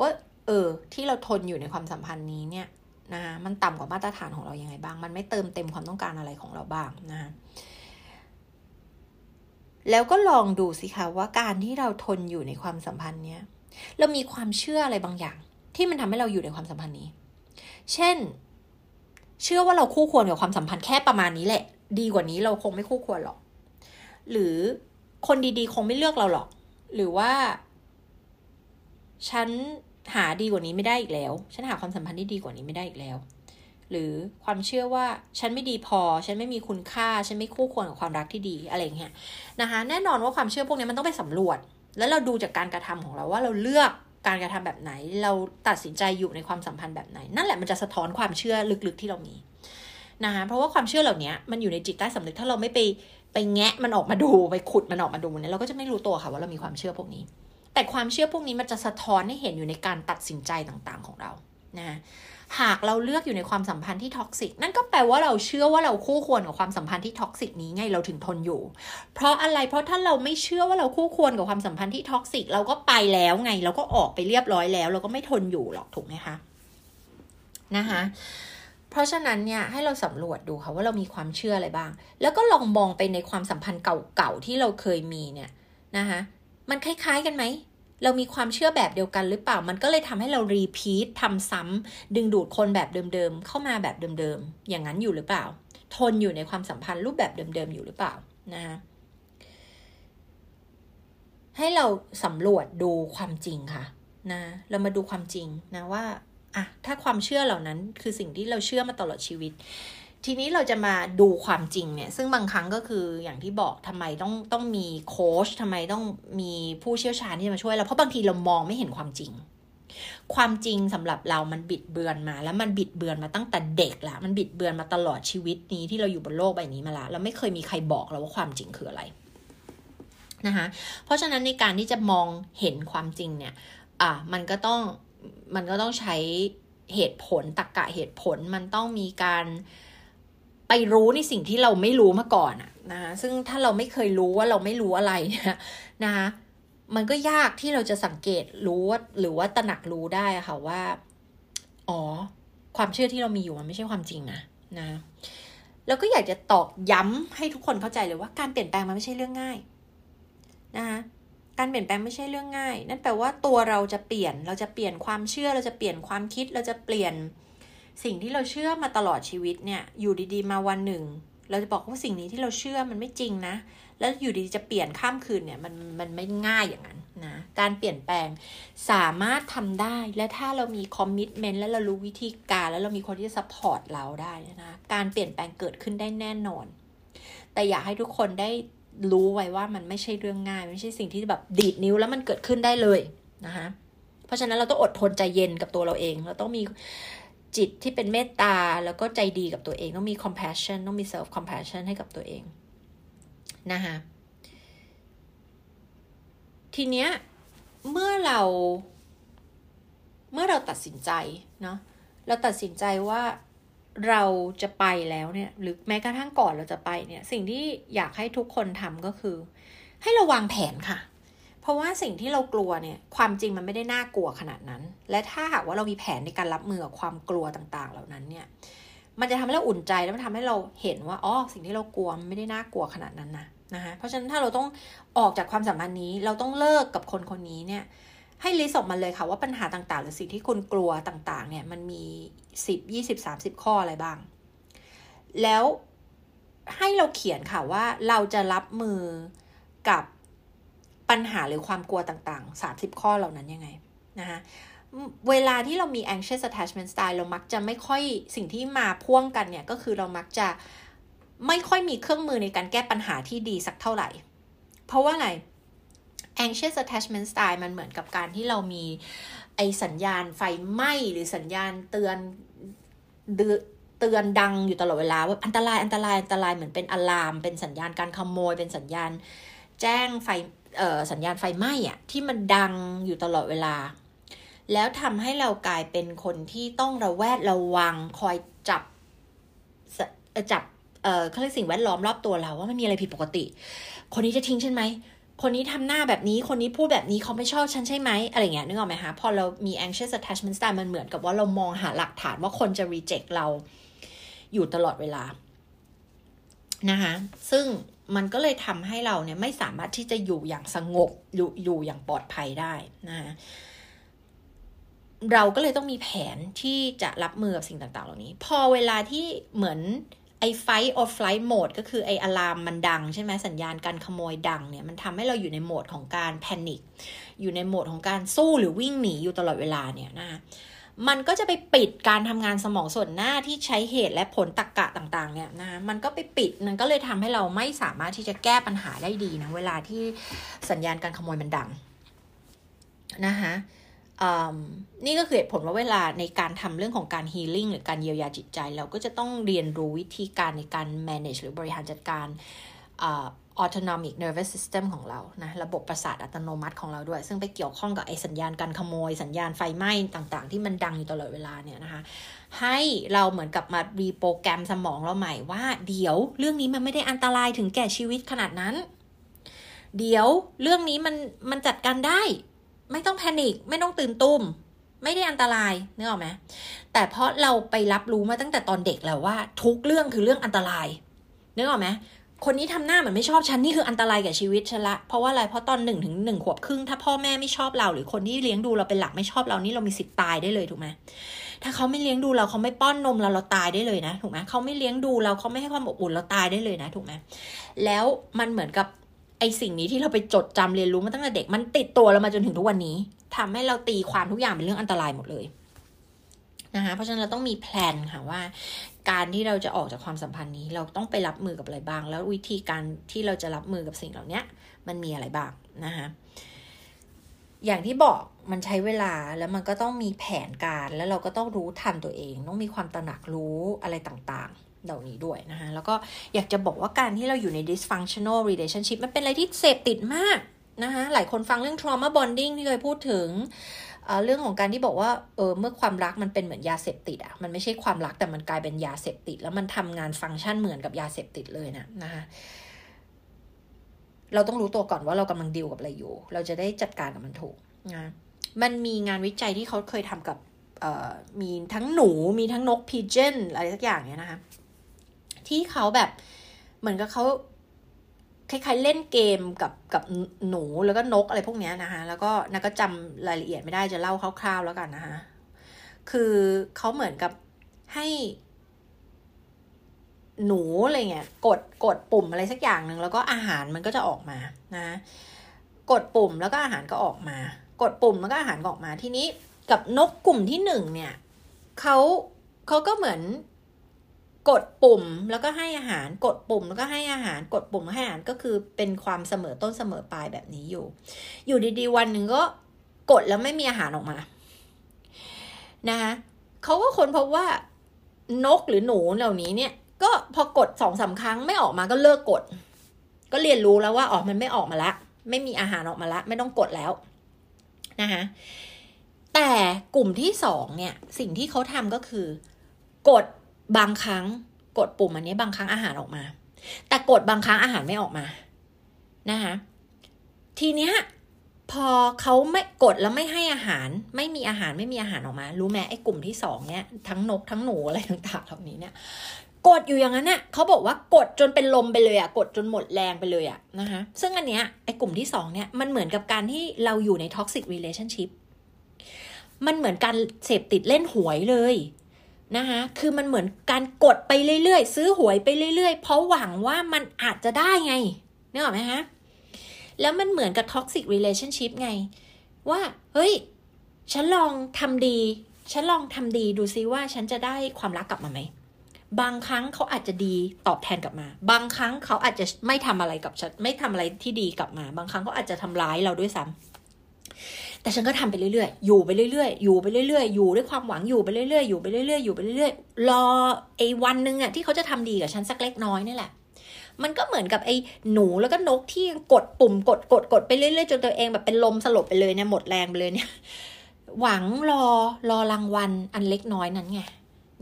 ว่า เออ ที่เราทนอยู่ในความสัมพันธ์นี้เนี่ยนะคะมันต่ำกว่ามาตรฐานของเรายังไงบ้าง มันไม่เติมเต็มความต้องการอะไรของเราบ้างนะคะแล้วก็ลองดูสิคะว่าการที่เราทนอยู่ในความสัมพันธ์เนี้ยเรามีความเชื่ออะไรบางอย่าง ที่มันทำให้เราอยู่ในความสัมพันธ์นี้ เช่น เชื่อว่าเราคู่ควรกับความสัมพันธ์แค่ประมาณนี้แหละ ดีกว่านี้เราคงไม่คู่ควรหรอก หรือคนดีๆ คงไม่เลือกเราหรอก หรือว่า ฉันหาดีกว่านี้ไม่ได้อีกแล้ว ฉันหาความสัมพันธ์ที่ดีกว่านี้ไม่ได้อีกแล้ว หรือความเชื่อว่าฉันไม่ดีพอ ฉันไม่มีคุณค่า ฉันไม่คู่ควรกับความรักที่ดีอะไรเงี้ยนะคะ แน่นอนว่าความเชื่อพวกนี้มันต้องไปสำรวจ แล้วเราดูจากการกระทำของเราว่าเราเลือก การกระทำแบบไหน เราตัดสินใจอยู่ในความสัมพันธ์แบบไหน นั่นแหละมันจะสะท้อนความเชื่อลึกๆที่เรามีนะคะเพราะว่าความเชื่อเหล่านี้มันอยู่ในจิตใต้สำนึกถ้าเราไม่ไปไปแงะมันออกมาดูไปขุดมันออกมาดูเนี่ยเราก็จะไม่รู้ตัวค่ะว่าเรามีความเชื่อพวกนี้ แต่ความเชื่อพวกนี้มันจะสะท้อนให้เห็นอยู่ในการตัดสินใจต่างๆของเรานะ หากเราเลือกอยู่ในความสัมพันธ์ที่ toxic นั่นก็แปลว่าเราเชื่อว่าเราคู่ควรกับความสัมพันธ์ที่ toxic นี้ไงเราถึงทนอยู่ เพราะอะไรเพราะถ้าเราไม่เชื่อว่าเราคู่ควรกับความสัมพันธ์ที่ toxic เราก็ไปแล้วไง เราก็ออกไปเรียบร้อยแล้ว เราก็ไม่ทนอยู่หรอกถูกไหมคะนะคะเพราะฉะนั้นเนี่ยให้เราสำรวจดูค่ะว่าเรามีความเชื่ออะไรบ้าง แล้วก็ลองมองไปในความสัมพันธ์เก่าๆที่เราเคยมีเนี่ยนะคะมันคล้ายๆกันไหม เรามีความเชื่อแบบเดียวกันหรือเปล่า มันก็เลยทำให้เรารีพีททำซ้ำดึงดูดคนแบบเดิมๆ เข้ามาแบบเดิมๆ อย่างนั้นอยู่หรือเปล่า ทนอยู่ในความสัมพันธ์รูปแบบเดิมๆ อยู่หรือเปล่านะคะให้เราสำรวจดูความจริงค่ะนะเรามาดูความจริงนะว่าอะถ้าความเชื่อเหล่านั้นคือสิ่งที่เราเชื่อมาตลอดชีวิต ทีนี้เราจะมาดูความจริงเนี่ย ซึ่งบางครั้งก็คืออย่างที่บอกทำไมต้องต้องมีโค้ชทำไมต้องมีผู้เชี่ยวชาญที่จะมาช่วยเราเพราะบางทีเรามองไม่เห็นความจริง ความจริงสำหรับเรามันบิดเบือนมา แล้วมันบิดเบือนมาตั้งแต่เด็กละมันบิดเบือนมาตลอดชีวิตนี้ที่เราอยู่บนโลกใบนี้มาละเราไม่เคยมีใครบอกเราว่าความจริงคืออะไรนะคะเพราะฉะนั้นในการที่จะมองเห็นความจริงเนี่ยอะมันก็ต้องมันก็ต้องใช้เหตุผลตรกกะเหตุผลมันต้องมีการ ไปรู้ในสิ่งที่เราไม่รู้มาก่อนอะนะคะซึ่งถ้าเราไม่เคยรู้ว่าเราไม่รู้อะไรเนี่ยนะคะมันก็ยากที่เราจะสังเกตรู้ว่าหรือว่าตระหนักรู้ได้ค่ะว่า อ๋อ ความเชื่อที่เรามีอยู่มันไม่ใช่ความจริงนะนะแล้วก็อยากจะตอกย้ำให้ทุกคนเข้าใจเลยว่าการเปลี่ยนแปลงมันไม่ใช่เรื่องง่ายนะคะการเปลี่ยนแปลงไม่ใช่เรื่องง่าย นั่นแปลว่าตัวเราจะเปลี่ยน เราจะเปลี่ยนความเชื่อ เราจะเปลี่ยนความคิด เราจะเปลี่ยน สิ่งที่เราเชื่อมาตลอดชีวิตเนี่ย อยู่ดีๆ มาวันหนึ่ง เราจะบอกว่าสิ่งนี้ที่เราเชื่อมันไม่จริงนะ แล้วอยู่ดีๆ จะเปลี่ยนข้ามคืนเนี่ยมันมันไม่ง่ายอย่างนั้นนะ การเปลี่ยนแปลงสามารถทำได้ และถ้าเรามี commitment และเรารู้วิธีการ แล้วเรามีคนที่จะ support เราได้นะ การเปลี่ยนแปลงเกิดขึ้นได้แน่นอน แต่อยากให้ทุกคนได้รู้ไว้ว่ามันไม่ใช่เรื่องง่าย ไม่ใช่สิ่งที่แบบดีดนิ้วแล้วมันเกิดขึ้นได้เลยนะคะ เพราะฉะนั้นเราต้องอดทนใจเย็นกับตัวเราเอง เราต้องมี จิตที่เป็นเมตตาแล้วก็ใจดีกับตัวเอง ต้องมี compassion ต้องมี self compassion ให้กับตัวเองนะคะทีเนี้ยเมื่อเรา เมื่อเราตัดสินใจเนาะเราตัดสินใจว่าเราจะไปแล้วเนี่ย หรือแม้กระทั่งก่อนเราจะไปเนี่ย สิ่งที่อยากให้ทุกคนทำก็คือ ให้ราวางแผนค่ะ เพราะว่าสิ่งที่เรากลัวเนี่ยความจริงมันไม่ได้น่ากลัวขนาดนั้น และถ้าหากว่าเรามีแผนในการรับมือกับความกลัวต่างๆ เหล่านั้นเนี่ยมันจะทำให้เราอุ่นใจแล้วมันทำให้เราเห็นว่าอ๋อสิ่งที่เรากลัวมันไม่ได้น่ากลัวขนาดนั้นนะนะคะเพราะฉะนั้นถ้าเราต้องออกจากความสัมพันธ์นี้เราต้องเลิกกับคนคนนี้เนี่ยให้ลิสต์ออกมาเลยค่ะว่าปัญหาต่างๆ หรือสิ่งที่คุณกลัวต่างๆ เนี่ยมันมีสิบยี่สิบสามสิบข้ออะไรบ้าง แล้วให้เราเขียนค่ะว่าเราจะรับมือกับ ปัญหาหรือความกลัวต่างๆ 30 ข้อเหล่านั้นยังไงนะคะเวลาที่เรามี anxious attachment style เรามักจะไม่ค่อยสิ่งที่มาพ่วงกันเนี่ย ก็คือเรามักจะไม่ค่อยมีเครื่องมือในการแก้ปัญหาที่ดีสักเท่าไหร่ เพราะว่าอะไร anxious attachment style มันเหมือนกับการที่เรามีไอสัญญาณไฟไหม้หรือสัญญาณเตือนเตือนดังอยู่ตลอดเวลาว่าอันตรายอันตรายอันตรายเหมือนเป็นอะลาม เป็นสัญญาณการขโมย เป็นสัญญาณแจ้งไฟ สัญญาณไฟไหม้อะที่มันดังอยู่ตลอดเวลา แล้วทำให้เรากลายเป็นคนที่ต้องระแวดระวังคอยจับจับเอ่อเขาเรียกสิ่งแวดล้อมรอบตัวเราว่ามันมีอะไรผิดปกติ คนนี้จะทิ้งฉันไหม คนนี้ทำหน้าแบบนี้ คนนี้พูดแบบนี้เขาไม่ชอบฉันใช่ไหมอะไรเงี้ยนึกออกไหมคะพอเรามี anxious attachment style มันเหมือนกับว่าเรามองหาหลักฐานว่าคนจะ reject เราอยู่ตลอดเวลานะคะซึ่ง มันก็เลยทำให้เราเนี่ยไม่สามารถที่จะอยู่อย่างสงบอยู่อยู่อย่างปลอดภัยได้นะเราก็เลยต้องมีแผนที่จะรับมือกับสิ่งต่าง ๆ เหล่านี้ พอเวลาที่เหมือนไอ้ fight or flight mode ก็คือไอ้อะลามมันดังใช่ไหมสัญญาณการขโมยดังเนี่ยมันทำให้เราอยู่ในโหมดของการแพนิคอยู่ในโหมดของการสู้หรือวิ่งหนีอยู่ตลอดเวลาเนี่ยนะ มันก็จะไปปิดการทำงานสมองส่วนหน้าที่ใช้เหตุและผลตรกกะต่างๆเนี่ยนะมันก็ไปปิดมันก็เลยทำให้เราไม่สามารถที่จะแก้ปัญหาได้ดีนะเวลาที่สัญญาณการขโมยมันดังนะคะนี่ก็คือเหตุผลว่าเวลาในการทำเรื่องของการ healing หรือการเยียวยาจิตใจ เราก็จะต้องเรียนรู้วิธีการในการ manage หรือบริหารจัดการ autonomic nervous system ของเรานะระบบประสาทอัตโนมัติของเราด้วย ซึ่งไปเกี่ยวข้องกับไอสัญญาณการขโมย สัญญาณไฟไหม้ต่างๆ ที่มันดังอยู่ตลอดเวลาเนี่ยนะคะ ให้เราเหมือนกับมารีโปรแกรมสมองเราใหม่ว่า เดี๋ยวเรื่องนี้มันไม่ได้อันตรายถึงแก่ชีวิตขนาดนั้น เดี๋ยวเรื่องนี้มันมันจัดการได้ ไม่ต้องแพนิคไม่ต้องตื่นตุ้มไม่ได้อันตรายนึกออกไหมแต่เพราะเราไปรับรู้มาตั้งแต่ตอนเด็กแล้วว่า ทุกเรื่องคือเรื่องอันตรายนึกออกไหม คนนี้ทำหน้าเหมือนไม่ชอบฉันนี่คืออันตรายกับชีวิตฉันละเพราะว่าอะไรเพราะตอนหนึ่งถึงหนึ่งขวบครึ่งถ้าพ่อแม่ไม่ชอบเรา หรือคนที่เลี้ยงดูเราเป็นหลักไม่ชอบเรานี่เรามีสิทธิ์ตายได้เลยถูกไหมถ้าเขาไม่เลี้ยงดูเราเขาไม่ป้อนนมเราเราตายได้เลยนะถูกไหมเขาไม่เลี้ยงดูเราเขาไม่ให้ความอบอุ่นเราตายได้เลยนะถูกไหมแล้วมันเหมือนกับไอสิ่งนี้ที่เราไปจดจำเรียนรู้มาตั้งแต่เด็กมันติดตัวเรามาจนถึงทุกวันนี้ทำให้เราตีความทุกอย่างเป็นเรื่องอันตรายหมดเลยนะคะเพราะฉะนั้นเราต้องมีแพลนค่ะว่า การที่เราจะออกจากความสัมพันธ์นี้ เราต้องไปรับมือกับอะไรบ้าง แล้ววิธีการที่เราจะรับมือกับสิ่งเหล่านี้มันมีอะไรบ้างนะคะอย่างที่บอกมันใช้เวลาแล้วมันก็ต้องมีแผนการแล้วเราก็ต้องรู้ทันตัวเอง ต้องมีความตระหนักรู้อะไรต่างๆ เหล่านี้ด้วยนะคะแล้วก็อยากจะบอกว่าการที่เราอยู่ใน dysfunctional relationship มันเป็นอะไรที่เสพติดมากนะคะหลายคนฟังเรื่อง trauma bonding ที่เคยพูดถึง เรื่องของการที่บอกว่าเออเมื่อความรักมันเป็นเหมือนยาเสพติดอะมันไม่ใช่ความรักแต่มันกลายเป็นยาเสพติด แล้วมันทำงานฟังก์ชันเหมือนกับยาเสพติดเลยนะนะคะเราต้องรู้ตัวก่อนว่าเรากำลังดิวกับอะไรอยู่ เราจะได้จัดการกับมันถูกนะมันมีงานวิจัยที่เขาเคยทำกับมีทั้งหนูมีทั้งนกพีเจนอะไรสักอย่างเนี้ยนะคะที่เขาแบบเหมือนกับเขา คล้ายๆเล่นเกมกับกับหนูแล้วก็นกอะไรพวกนี้นะคะ แล้วก็นักก็จำรายละเอียดไม่ได้จะเล่าคร่าวๆแล้วกันนะคะคือเขาเหมือนกับให้หนูอะไรเงี้ยกดกดปุ่มอะไรสักอย่างหนึ่งแล้วก็อาหารมันก็จะออกมานะ กดปุ่มแล้วก็อาหารก็ออกมา กดปุ่มแล้วก็อาหารก็ออกมาทีนี้กับนกกลุ่มที่หนึ่งเนี่ยเขาเขาก็เหมือน กดปุ่มแล้วก็ให้อาหาร กดปุ่มแล้วก็ให้อาหาร กดปุ่มให้อาหารก็คือเป็นความเสมอต้นเสมอปลายแบบนี้อยู่ อยู่ดีๆ วันหนึ่งก็กดแล้วไม่มีอาหารออกมานะคะเขาก็ค้นพบว่านกหรือหนูเหล่านี้เนี่ย ก็พอกดสองสาครั้งไม่ออกมาก็เลิกกด ก็เรียนรู้แล้วว่าอ๋อมันไม่ออกมาละ ไม่มีอาหารออกมาละ ไม่ต้องกดแล้วนะคะแต่กลุ่มที่สองเนี่ยสิ่งที่เขาทำก็คือกด บางครั้งกดปุ่มอันนี้บางครั้งอาหารออกมา แต่กดบางครั้งอาหารไม่ออกมานะคะทีเนี้ยพอเขาไม่กดแล้วไม่ให้อาหาร ไม่มีอาหารไม่มีอาหารออกมา รู้ไหมไอ้กลุ่มที่สองเนี้ยทั้งนกทั้งหนูอะไรต่างๆเหล่านี้เนี่ยกดอยู่อย่างนั้นเนี่ยเขาบอกว่ากดจนเป็นลมไปเลยอะกดจนหมดแรงไปเลยอะนะคะซึ่งอันเนี้ยไอ้กลุ่มที่สองเนี่ยมันเหมือนกับการที่เราอยู่ใน toxic relationship มันเหมือนการเสพติดเล่นหวยเลย นะคะคือมันเหมือนการกดไปเรื่อยๆ ซื้อหวยไปเรื่อยๆ เพราะหวังว่ามันอาจจะได้ไงนึกออกไหมฮะแล้วมันเหมือนกับ toxic relationship ไง ว่า เฮ้ย ฉันลองทำดี ฉันลองทำดีดูซิว่าฉันจะได้ความรักกลับมาไหม บางครั้งเขาอาจจะดีตอบแทนกลับมา บางครั้งเขาอาจจะไม่ทำอะไรกับฉันไม่ทำอะไรที่ดีกลับมา บางครั้งเขาอาจจะทำร้ายเราด้วยซ้ำ แต่ฉันก็ทำไปเรื่อยๆ อยู่ไปเรื่อยๆ อยู่ไปเรื่อยๆ อยู่ด้วยความหวังอยู่ไปเรื่อยๆ อยู่ไปเรื่อยๆ อยู่ไปเรื่อยๆ รอไอ้วันหนึ่งอะที่เขาจะทำดีกับฉันสักเล็กน้อยนี่แหละ มันก็เหมือนกับไอ้หนูแล้วก็นกที่กดปุ่มกดกดกดไปเรื่อยๆ จนตัวเองแบบเป็นลมสลบไปเลยเนี่ยหมดแรงไปเลยเนี่ย หวังรอรอรางวัลอันเล็กน้อยนั้นไง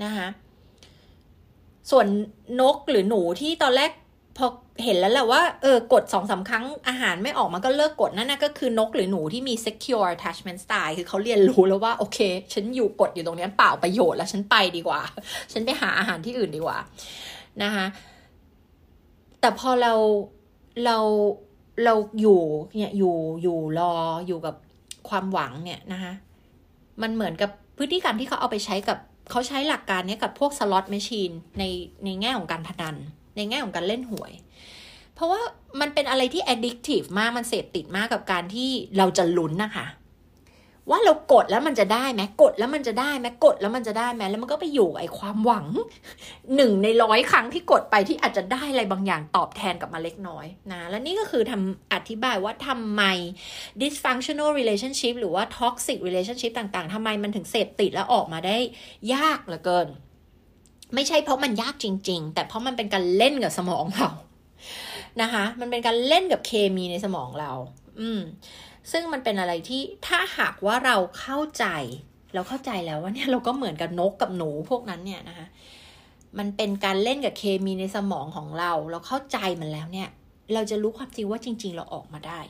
นะคะ ส่วนนกหรือหนูที่ตอนแรกพอ เห็นแล้วแหละว่าเออกดสองสาครั้งอาหารไม่ออกมันก็เลิกกดนั่นนะก็คือนกหรือหนูที่มี secure attachment style คือเขาเรียนรู้แล้วว่า โอเค ฉันอยู่กดอยู่ตรงนี้เปล่าประโยชน์แล้วฉันไปดีกว่า ฉันไปหาอาหารที่อื่นดีกว่านะคะแต่พอเราเราเราอยู่เนี่ยอยู่อยู่รออยู่กับความหวังเนี่ยนะคะมันเหมือนกับพฤติกรรมที่เขาเอาไปใช้กับเขาใช้หลักการนี้กับพวกสล็อตแมชชีนในในแง่ของการพนัน ในแง่ของการเล่นหวย เพราะว่ามันเป็นอะไรที่ addictive มากมันเสพติดมากกับการที่เราจะลุ้นนะคะว่าเรากดแล้วมันจะได้ไหมกดแล้วมันจะได้ไหมกดแล้วมันจะได้ไหมแล้วมันก็ไปอยู่ไอ้ความหวังหนึ่งในร้อยครั้งที่กดไปที่อาจจะได้อะไรบางอย่างตอบแทนกับมาเล็กน้อยนะและนี่ก็คือทำอธิบายว่าทำไม dysfunctional relationship หรือว่า toxic relationship ต่างๆทำไมมันถึงเสพติดแล้วออกมาได้ยากเหลือเกิน ไม่ใช่เพราะมันยากจริง ๆ แต่เพราะมันเป็นการเล่นกับสมองเรานะคะ มันเป็นการเล่นกับเคมีในสมองเรา อืม ซึ่งมันเป็นอะไรที่ถ้าหากว่าเราเข้าใจ เราเข้าใจแล้วว่าเนี่ยเราก็เหมือนกับนกกับหนูพวกนั้นเนี่ยนะคะ มันเป็นการเล่นกับเคมีในสมองของเรา เราเข้าใจมันแล้วเนี่ย เราจะรู้ความจริงว่าจริง ๆ เราออกมาได้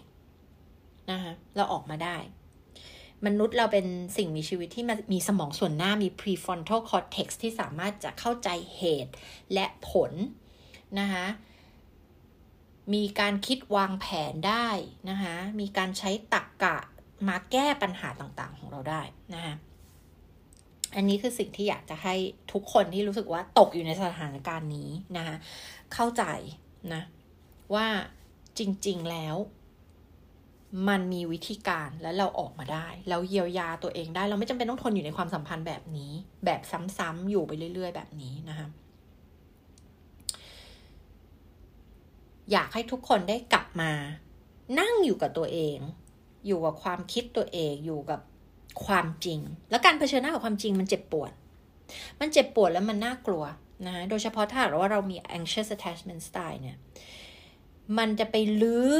นะคะ เราออกมาได้ มนุษย์เราเป็นสิ่งมีชีวิตที่มีสมองส่วนหน้ามี prefrontal cortex ที่สามารถจะเข้าใจเหตุและผลนะคะมีการคิดวางแผนได้นะคะมีการใช้ตักกะมาแก้ปัญหาต่างๆของเราได้นะคะอันนี้คือสิ่งที่อยากจะให้ทุกคนที่รู้สึกว่าตกอยู่ในสถานการณ์นี้นะคะเข้าใจนะว่าจริงๆแล้ว มันมีวิธีการแล้วเราออกมาได้ เราเยียวยาตัวเองได้ เราไม่จำเป็นต้องทนอยู่ในความสัมพันธ์แบบนี้ แบบซ้ำๆอยู่ไปเรื่อย ๆ แบบนี้นะคะอยากให้ทุกคนได้กลับมา นั่งอยู่กับตัวเอง อยู่กับความคิดตัวเองอยู่กับความจริง แล้วการเผชิญหน้ากับความจริงมันเจ็บปวด มันเจ็บปวดแล้วมันน่ากลัวนะโดยเฉพาะถ้าเราว่าเรามี anxious attachment style เนี่ย มันจะไปลื้อ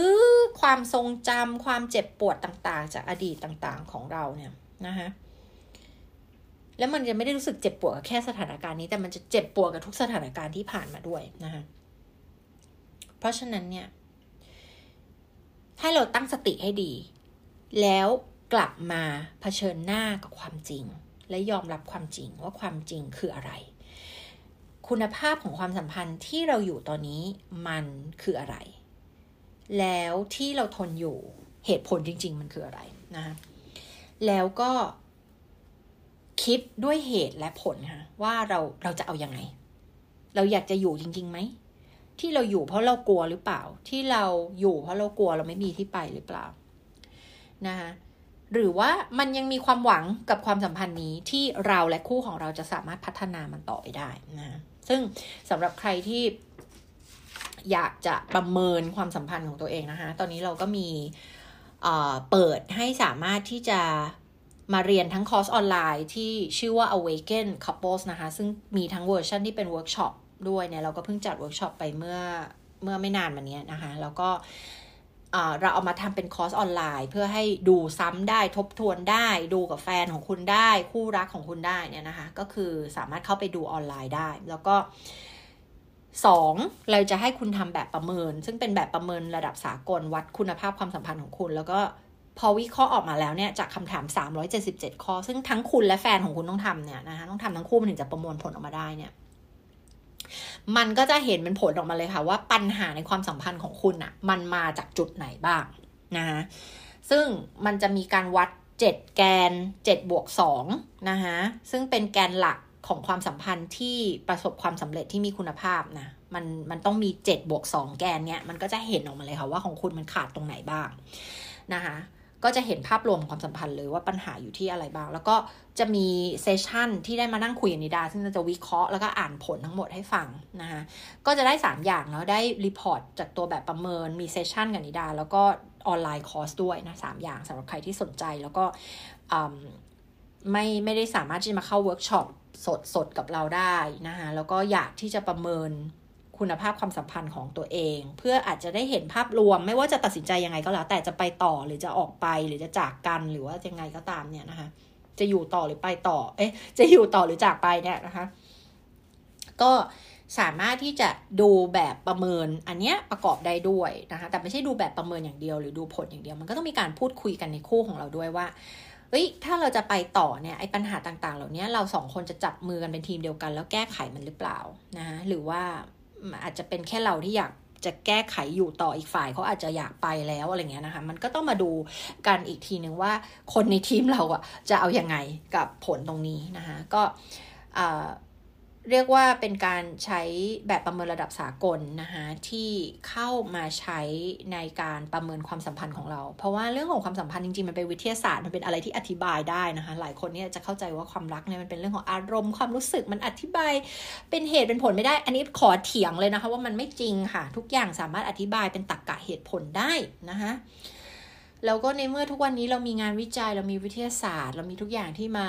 ความทรงจำความเจ็บปวดต่างๆ จากอดีตต่างๆของเราเนี่ยนะคะแล้วมันจะไม่ได้รู้สึกเจ็บปวดกับแค่สถานการณ์นี้ แต่มันจะเจ็บปวดกับทุกสถานการณ์ที่ผ่านมาด้วยนะคะเพราะฉะนั้นเนี่ยให้เราตั้งสติให้ดี แล้วกลับมาเผชิญหน้ากับความจริง และยอมรับความจริงว่าความจริงคืออะไร คุณภาพของความสัมพันธ์ที่เราอยู่ตอนนี้มันคืออะไร แล้วที่เราทนอยู่เหตุผลจริง ๆ มันคืออะไรนะแล้วก็คิดด้วยเหตุและผลค่ะว่าเราเราจะเอาอยัางไง เราอยากจะอยู่จริงๆไหมที่เราอยู่เพราะเรากลัวหรือเปล่า ที่เราอยู่เพราะเรากลัวเราไม่มีที่ไปหรือเปล่านะคะหรือว่ามันยังมีความหวังกับความสัมพันธ์นี้ที่เราและคู่ของเราจะสามารถพัฒนามันต่อไปได้นะ ซึ่งสำหรับใครที่อยากจะประเมินความสัมพันธ์ของตัวเองนะคะ ตอนนี้เราก็มีเปิดให้สามารถที่จะมาเรียนทั้งคอร์สออนไลน์ที่ชื่อว่า Awaken Couples นะคะ ซึ่งมีทั้งเวอร์ชันที่เป็นเวิร์กช็อปด้วยเนี่ย เราก็เพิ่งจัดเวิร์กช็อปไปเมื่อเมื่อไม่นานมานี้นะคะ แล้วก็ เราเอามาทำเป็นคอร์สออนไลน์ เพื่อให้ดูซ้ำได้ทบทวนได้ ดูกับแฟนของคุณได้ คู่รักของคุณได้เนี่ยนะคะ ก็คือสามารถเข้าไปดูออนไลน์ได้ แล้วก็สองเราจะให้คุณทำแบบประเมิน ซึ่งเป็นแบบประเมินระดับสากลวัดคุณภาพความสัมพันธ์ของคุณ แล้วก็พอวิเคราะห์ออกมาแล้วเนี่ยจากคำถาม 377 ข้อ ซึ่งทั้งคุณและแฟนของคุณต้องทำเนี่ยนะคะต้องทำทั้งคู่มันถึงจะประมวลผลออกมาได้เนี่ย มันก็จะเห็นเป็นผลออกมาเลยค่ะ ว่าปัญหาในความสัมพันธ์ของคุณอะมันมาจากจุดไหนบ้างนะซึ่งมันจะมีการวัด 7 แกน7บวก2นะคะซึ่งเป็นแกนหลักของความสัมพันธ์ที่ประสบความสำเร็จที่มีคุณภาพนะมันมันต้องมี7บวก2แกนเนี่ยมันก็จะเห็นออกมาเลยค่ะว่าของคุณมันขาดตรงไหนบ้างนะคะ ก็จะเห็นภาพรวมของความสัมพันธ์เลยว่าปัญหาอยู่ที่อะไรบ้าง แล้วก็จะมี session ที่ได้มานั่งคุยกับนิดา ซึ่งจะวิเคราะห์แล้วก็อ่านผลทั้งหมดให้ฟังนะคะก็จะได้ 3 อย่างเนาะได้ report จากตัวแบบประเมินมี session กับนิดา แล้วก็ online course ด้วยนะสามอย่างสำหรับใครที่สนใจแล้วก็ไม่ไม่ได้สามารถที่จะมาเข้าเวิร์กช็อปสดสดกับเราได้นะคะแล้วก็อยากที่จะประเมิน คุณภาพความสัมพันธ์ของตัวเอง เพื่ออาจจะได้เห็นภาพรวม ไม่ว่าจะตัดสินใจยังไงก็แล้ว แต่จะไปต่อหรือจะออกไปหรือจะจากกันหรือว่ายังไงก็ตามเนี่ยนะคะ จะอยู่ต่อหรือไปต่อ เอ๊ะ จะอยู่ต่อหรือจากไปเนี่ยนะคะ ก็สามารถที่จะดูแบบประเมินอันเนี้ยประกอบได้ด้วยนะคะ แต่ไม่ใช่ดูแบบประเมินอย่างเดียว หรือดูผลอย่างเดียว มันก็ต้องมีการพูดคุยกันในคู่ของเราด้วยว่าเฮ้ยถ้าเราจะไปต่อเนี่ยไอ้ปัญหาต่างๆ เหล่านี้เราสองคนจะจับมือกันเป็นทีมเดียวกัน แล้วแก้ไขมันหรือเปล่านะหรือว่า อาจจะเป็นแค่เราที่อยากจะแก้ไขอยู่ต่ออีกฝ่ายเขาอาจจะอยากไปแล้วอะไรเงี้ยนะคะ มันก็ต้องมาดูกันอีกทีนึงว่าคนในทีมเราอะจะเอาอยัางไงกับผลตรงนี้นะคะ ก็ เรียกว่าเป็นการใช้แบบประเมินระดับสากลนะคะที่เข้ามาใช้ในการประเมินความสัมพันธ์ของเรา เพราะว่าเรื่องของความสัมพันธ์จริงๆมันเป็นวิทยาศาสตร์มันเป็นอะไรที่อธิบายได้นะคะ หลายคนเนี่ยจะเข้าใจว่าความรักเนี่ยมันเป็นเรื่องของอารมณ์ความรู้สึกมันอธิบายเป็นเหตุเป็นผลไม่ได้ อันนี้ขอเถียงเลยนะคะว่ามันไม่จริงค่ะ ทุกอย่างสามารถอธิบายเป็นตรรกกะเหตุผลได้นะคะแล้วก็ในเมื่อทุกวันนี้เรามีงานวิจัยเรามีวิทยาศาสตร์ เรามีทุกอย่างที่มา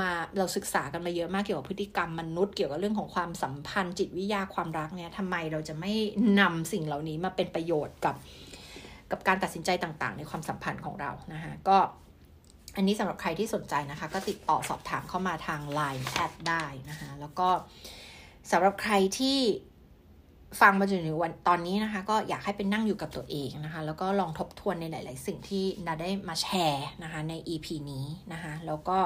มาเราศึกษากันมาเยอะมากเกี่ยวกับพฤติกรรมมนุษย์เกี่ยวกับเรื่องของความสัมพันธ์ จิตวิทยาความรักเนี่ยทำไมเราจะไม่นำสิ่งเหล่านี้มาเป็นประโยชน์กับกับการตัดสินใจต่างๆ ในความสัมพันธ์ของเรานะคะก็อันนี้สำหรับใครที่สนใจนะคะ ก็ติดต่อสอบถามเข้ามาทาง Line แอดได้นะคะแล้วก็สำหรับใครที่ฟังมาจนถึงวันตอนนี้นะคะ ก็อยากให้เป็นนั่งอยู่กับตัวเองนะคะ แล้วก็ลองทบทวนในหลาย ๆ สิ่งที่นิดาได้มาแชร์นะคะใน EP นี้นะคะ แล้วก็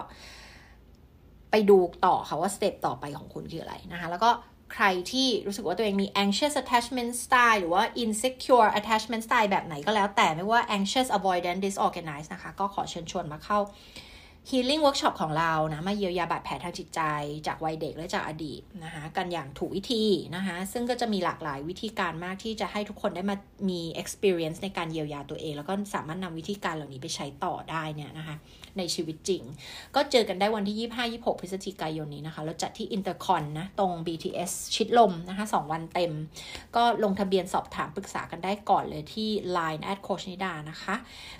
ไปดูต่อค่ะว่า step ต่อไปของคุณคืออะไรนะคะ แล้วก็ใครที่รู้สึกว่าตัวเองมี anxious attachment style หรือว่า insecure attachment style แบบไหนก็แล้วแต่ไม่ว่า anxious avoidant disorganized นะคะ ก็ขอเชิญชวนมาเข้า healing workshop ของเรานะมาเยียวยาบาดแผลทางจิตใจ จากวัยเด็กและจากอดีตนะคะกันอย่างถูกวิธีนะคะซึ่งก็จะมีหลากหลายวิธีการมากที่จะให้ทุกคนได้มามี experience ในการเยียวยาตัวเอง แล้วก็สามารถนำวิธีการเหล่านี้ไปใช้ต่อได้เนี่ยนะคะ ในชีวิตจริง ก็เจอกันได้วันที่ 25-26 พฤศจิกายนนี้นะคะ แล้วจัดที่อินเตอร์คอนนะ ตรง BTS ชิดลมนะคะ 2 วันเต็ม ก็ลงทะเบียนสอบถามปรึกษากันได้ก่อนเลยที่ Line แอดโค้ชนิดานะคะ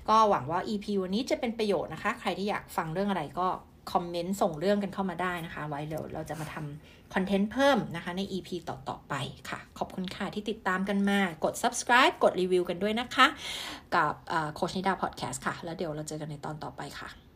ก็หวังว่า EP วันนี้จะเป็นประโยชน์นะคะ ใครที่อยากฟังเรื่องอะไรก็คอมเมนต์ส่งเรื่องกันเข้ามาได้นะคะ ไว้เดี๋ยวเราจะมาทำ คอนเทนต์เพิ่มนะคะใน EP ต่อๆไปค่ะ ขอบคุณค่ะที่ติดตามกันมากด subscribe กดรีวิวกันด้วยนะคะ กับโคชนิดาพอดแคสต์ค่ะ แล้วเดี๋ยวเราเจอกันในตอนต่อไปค่ะ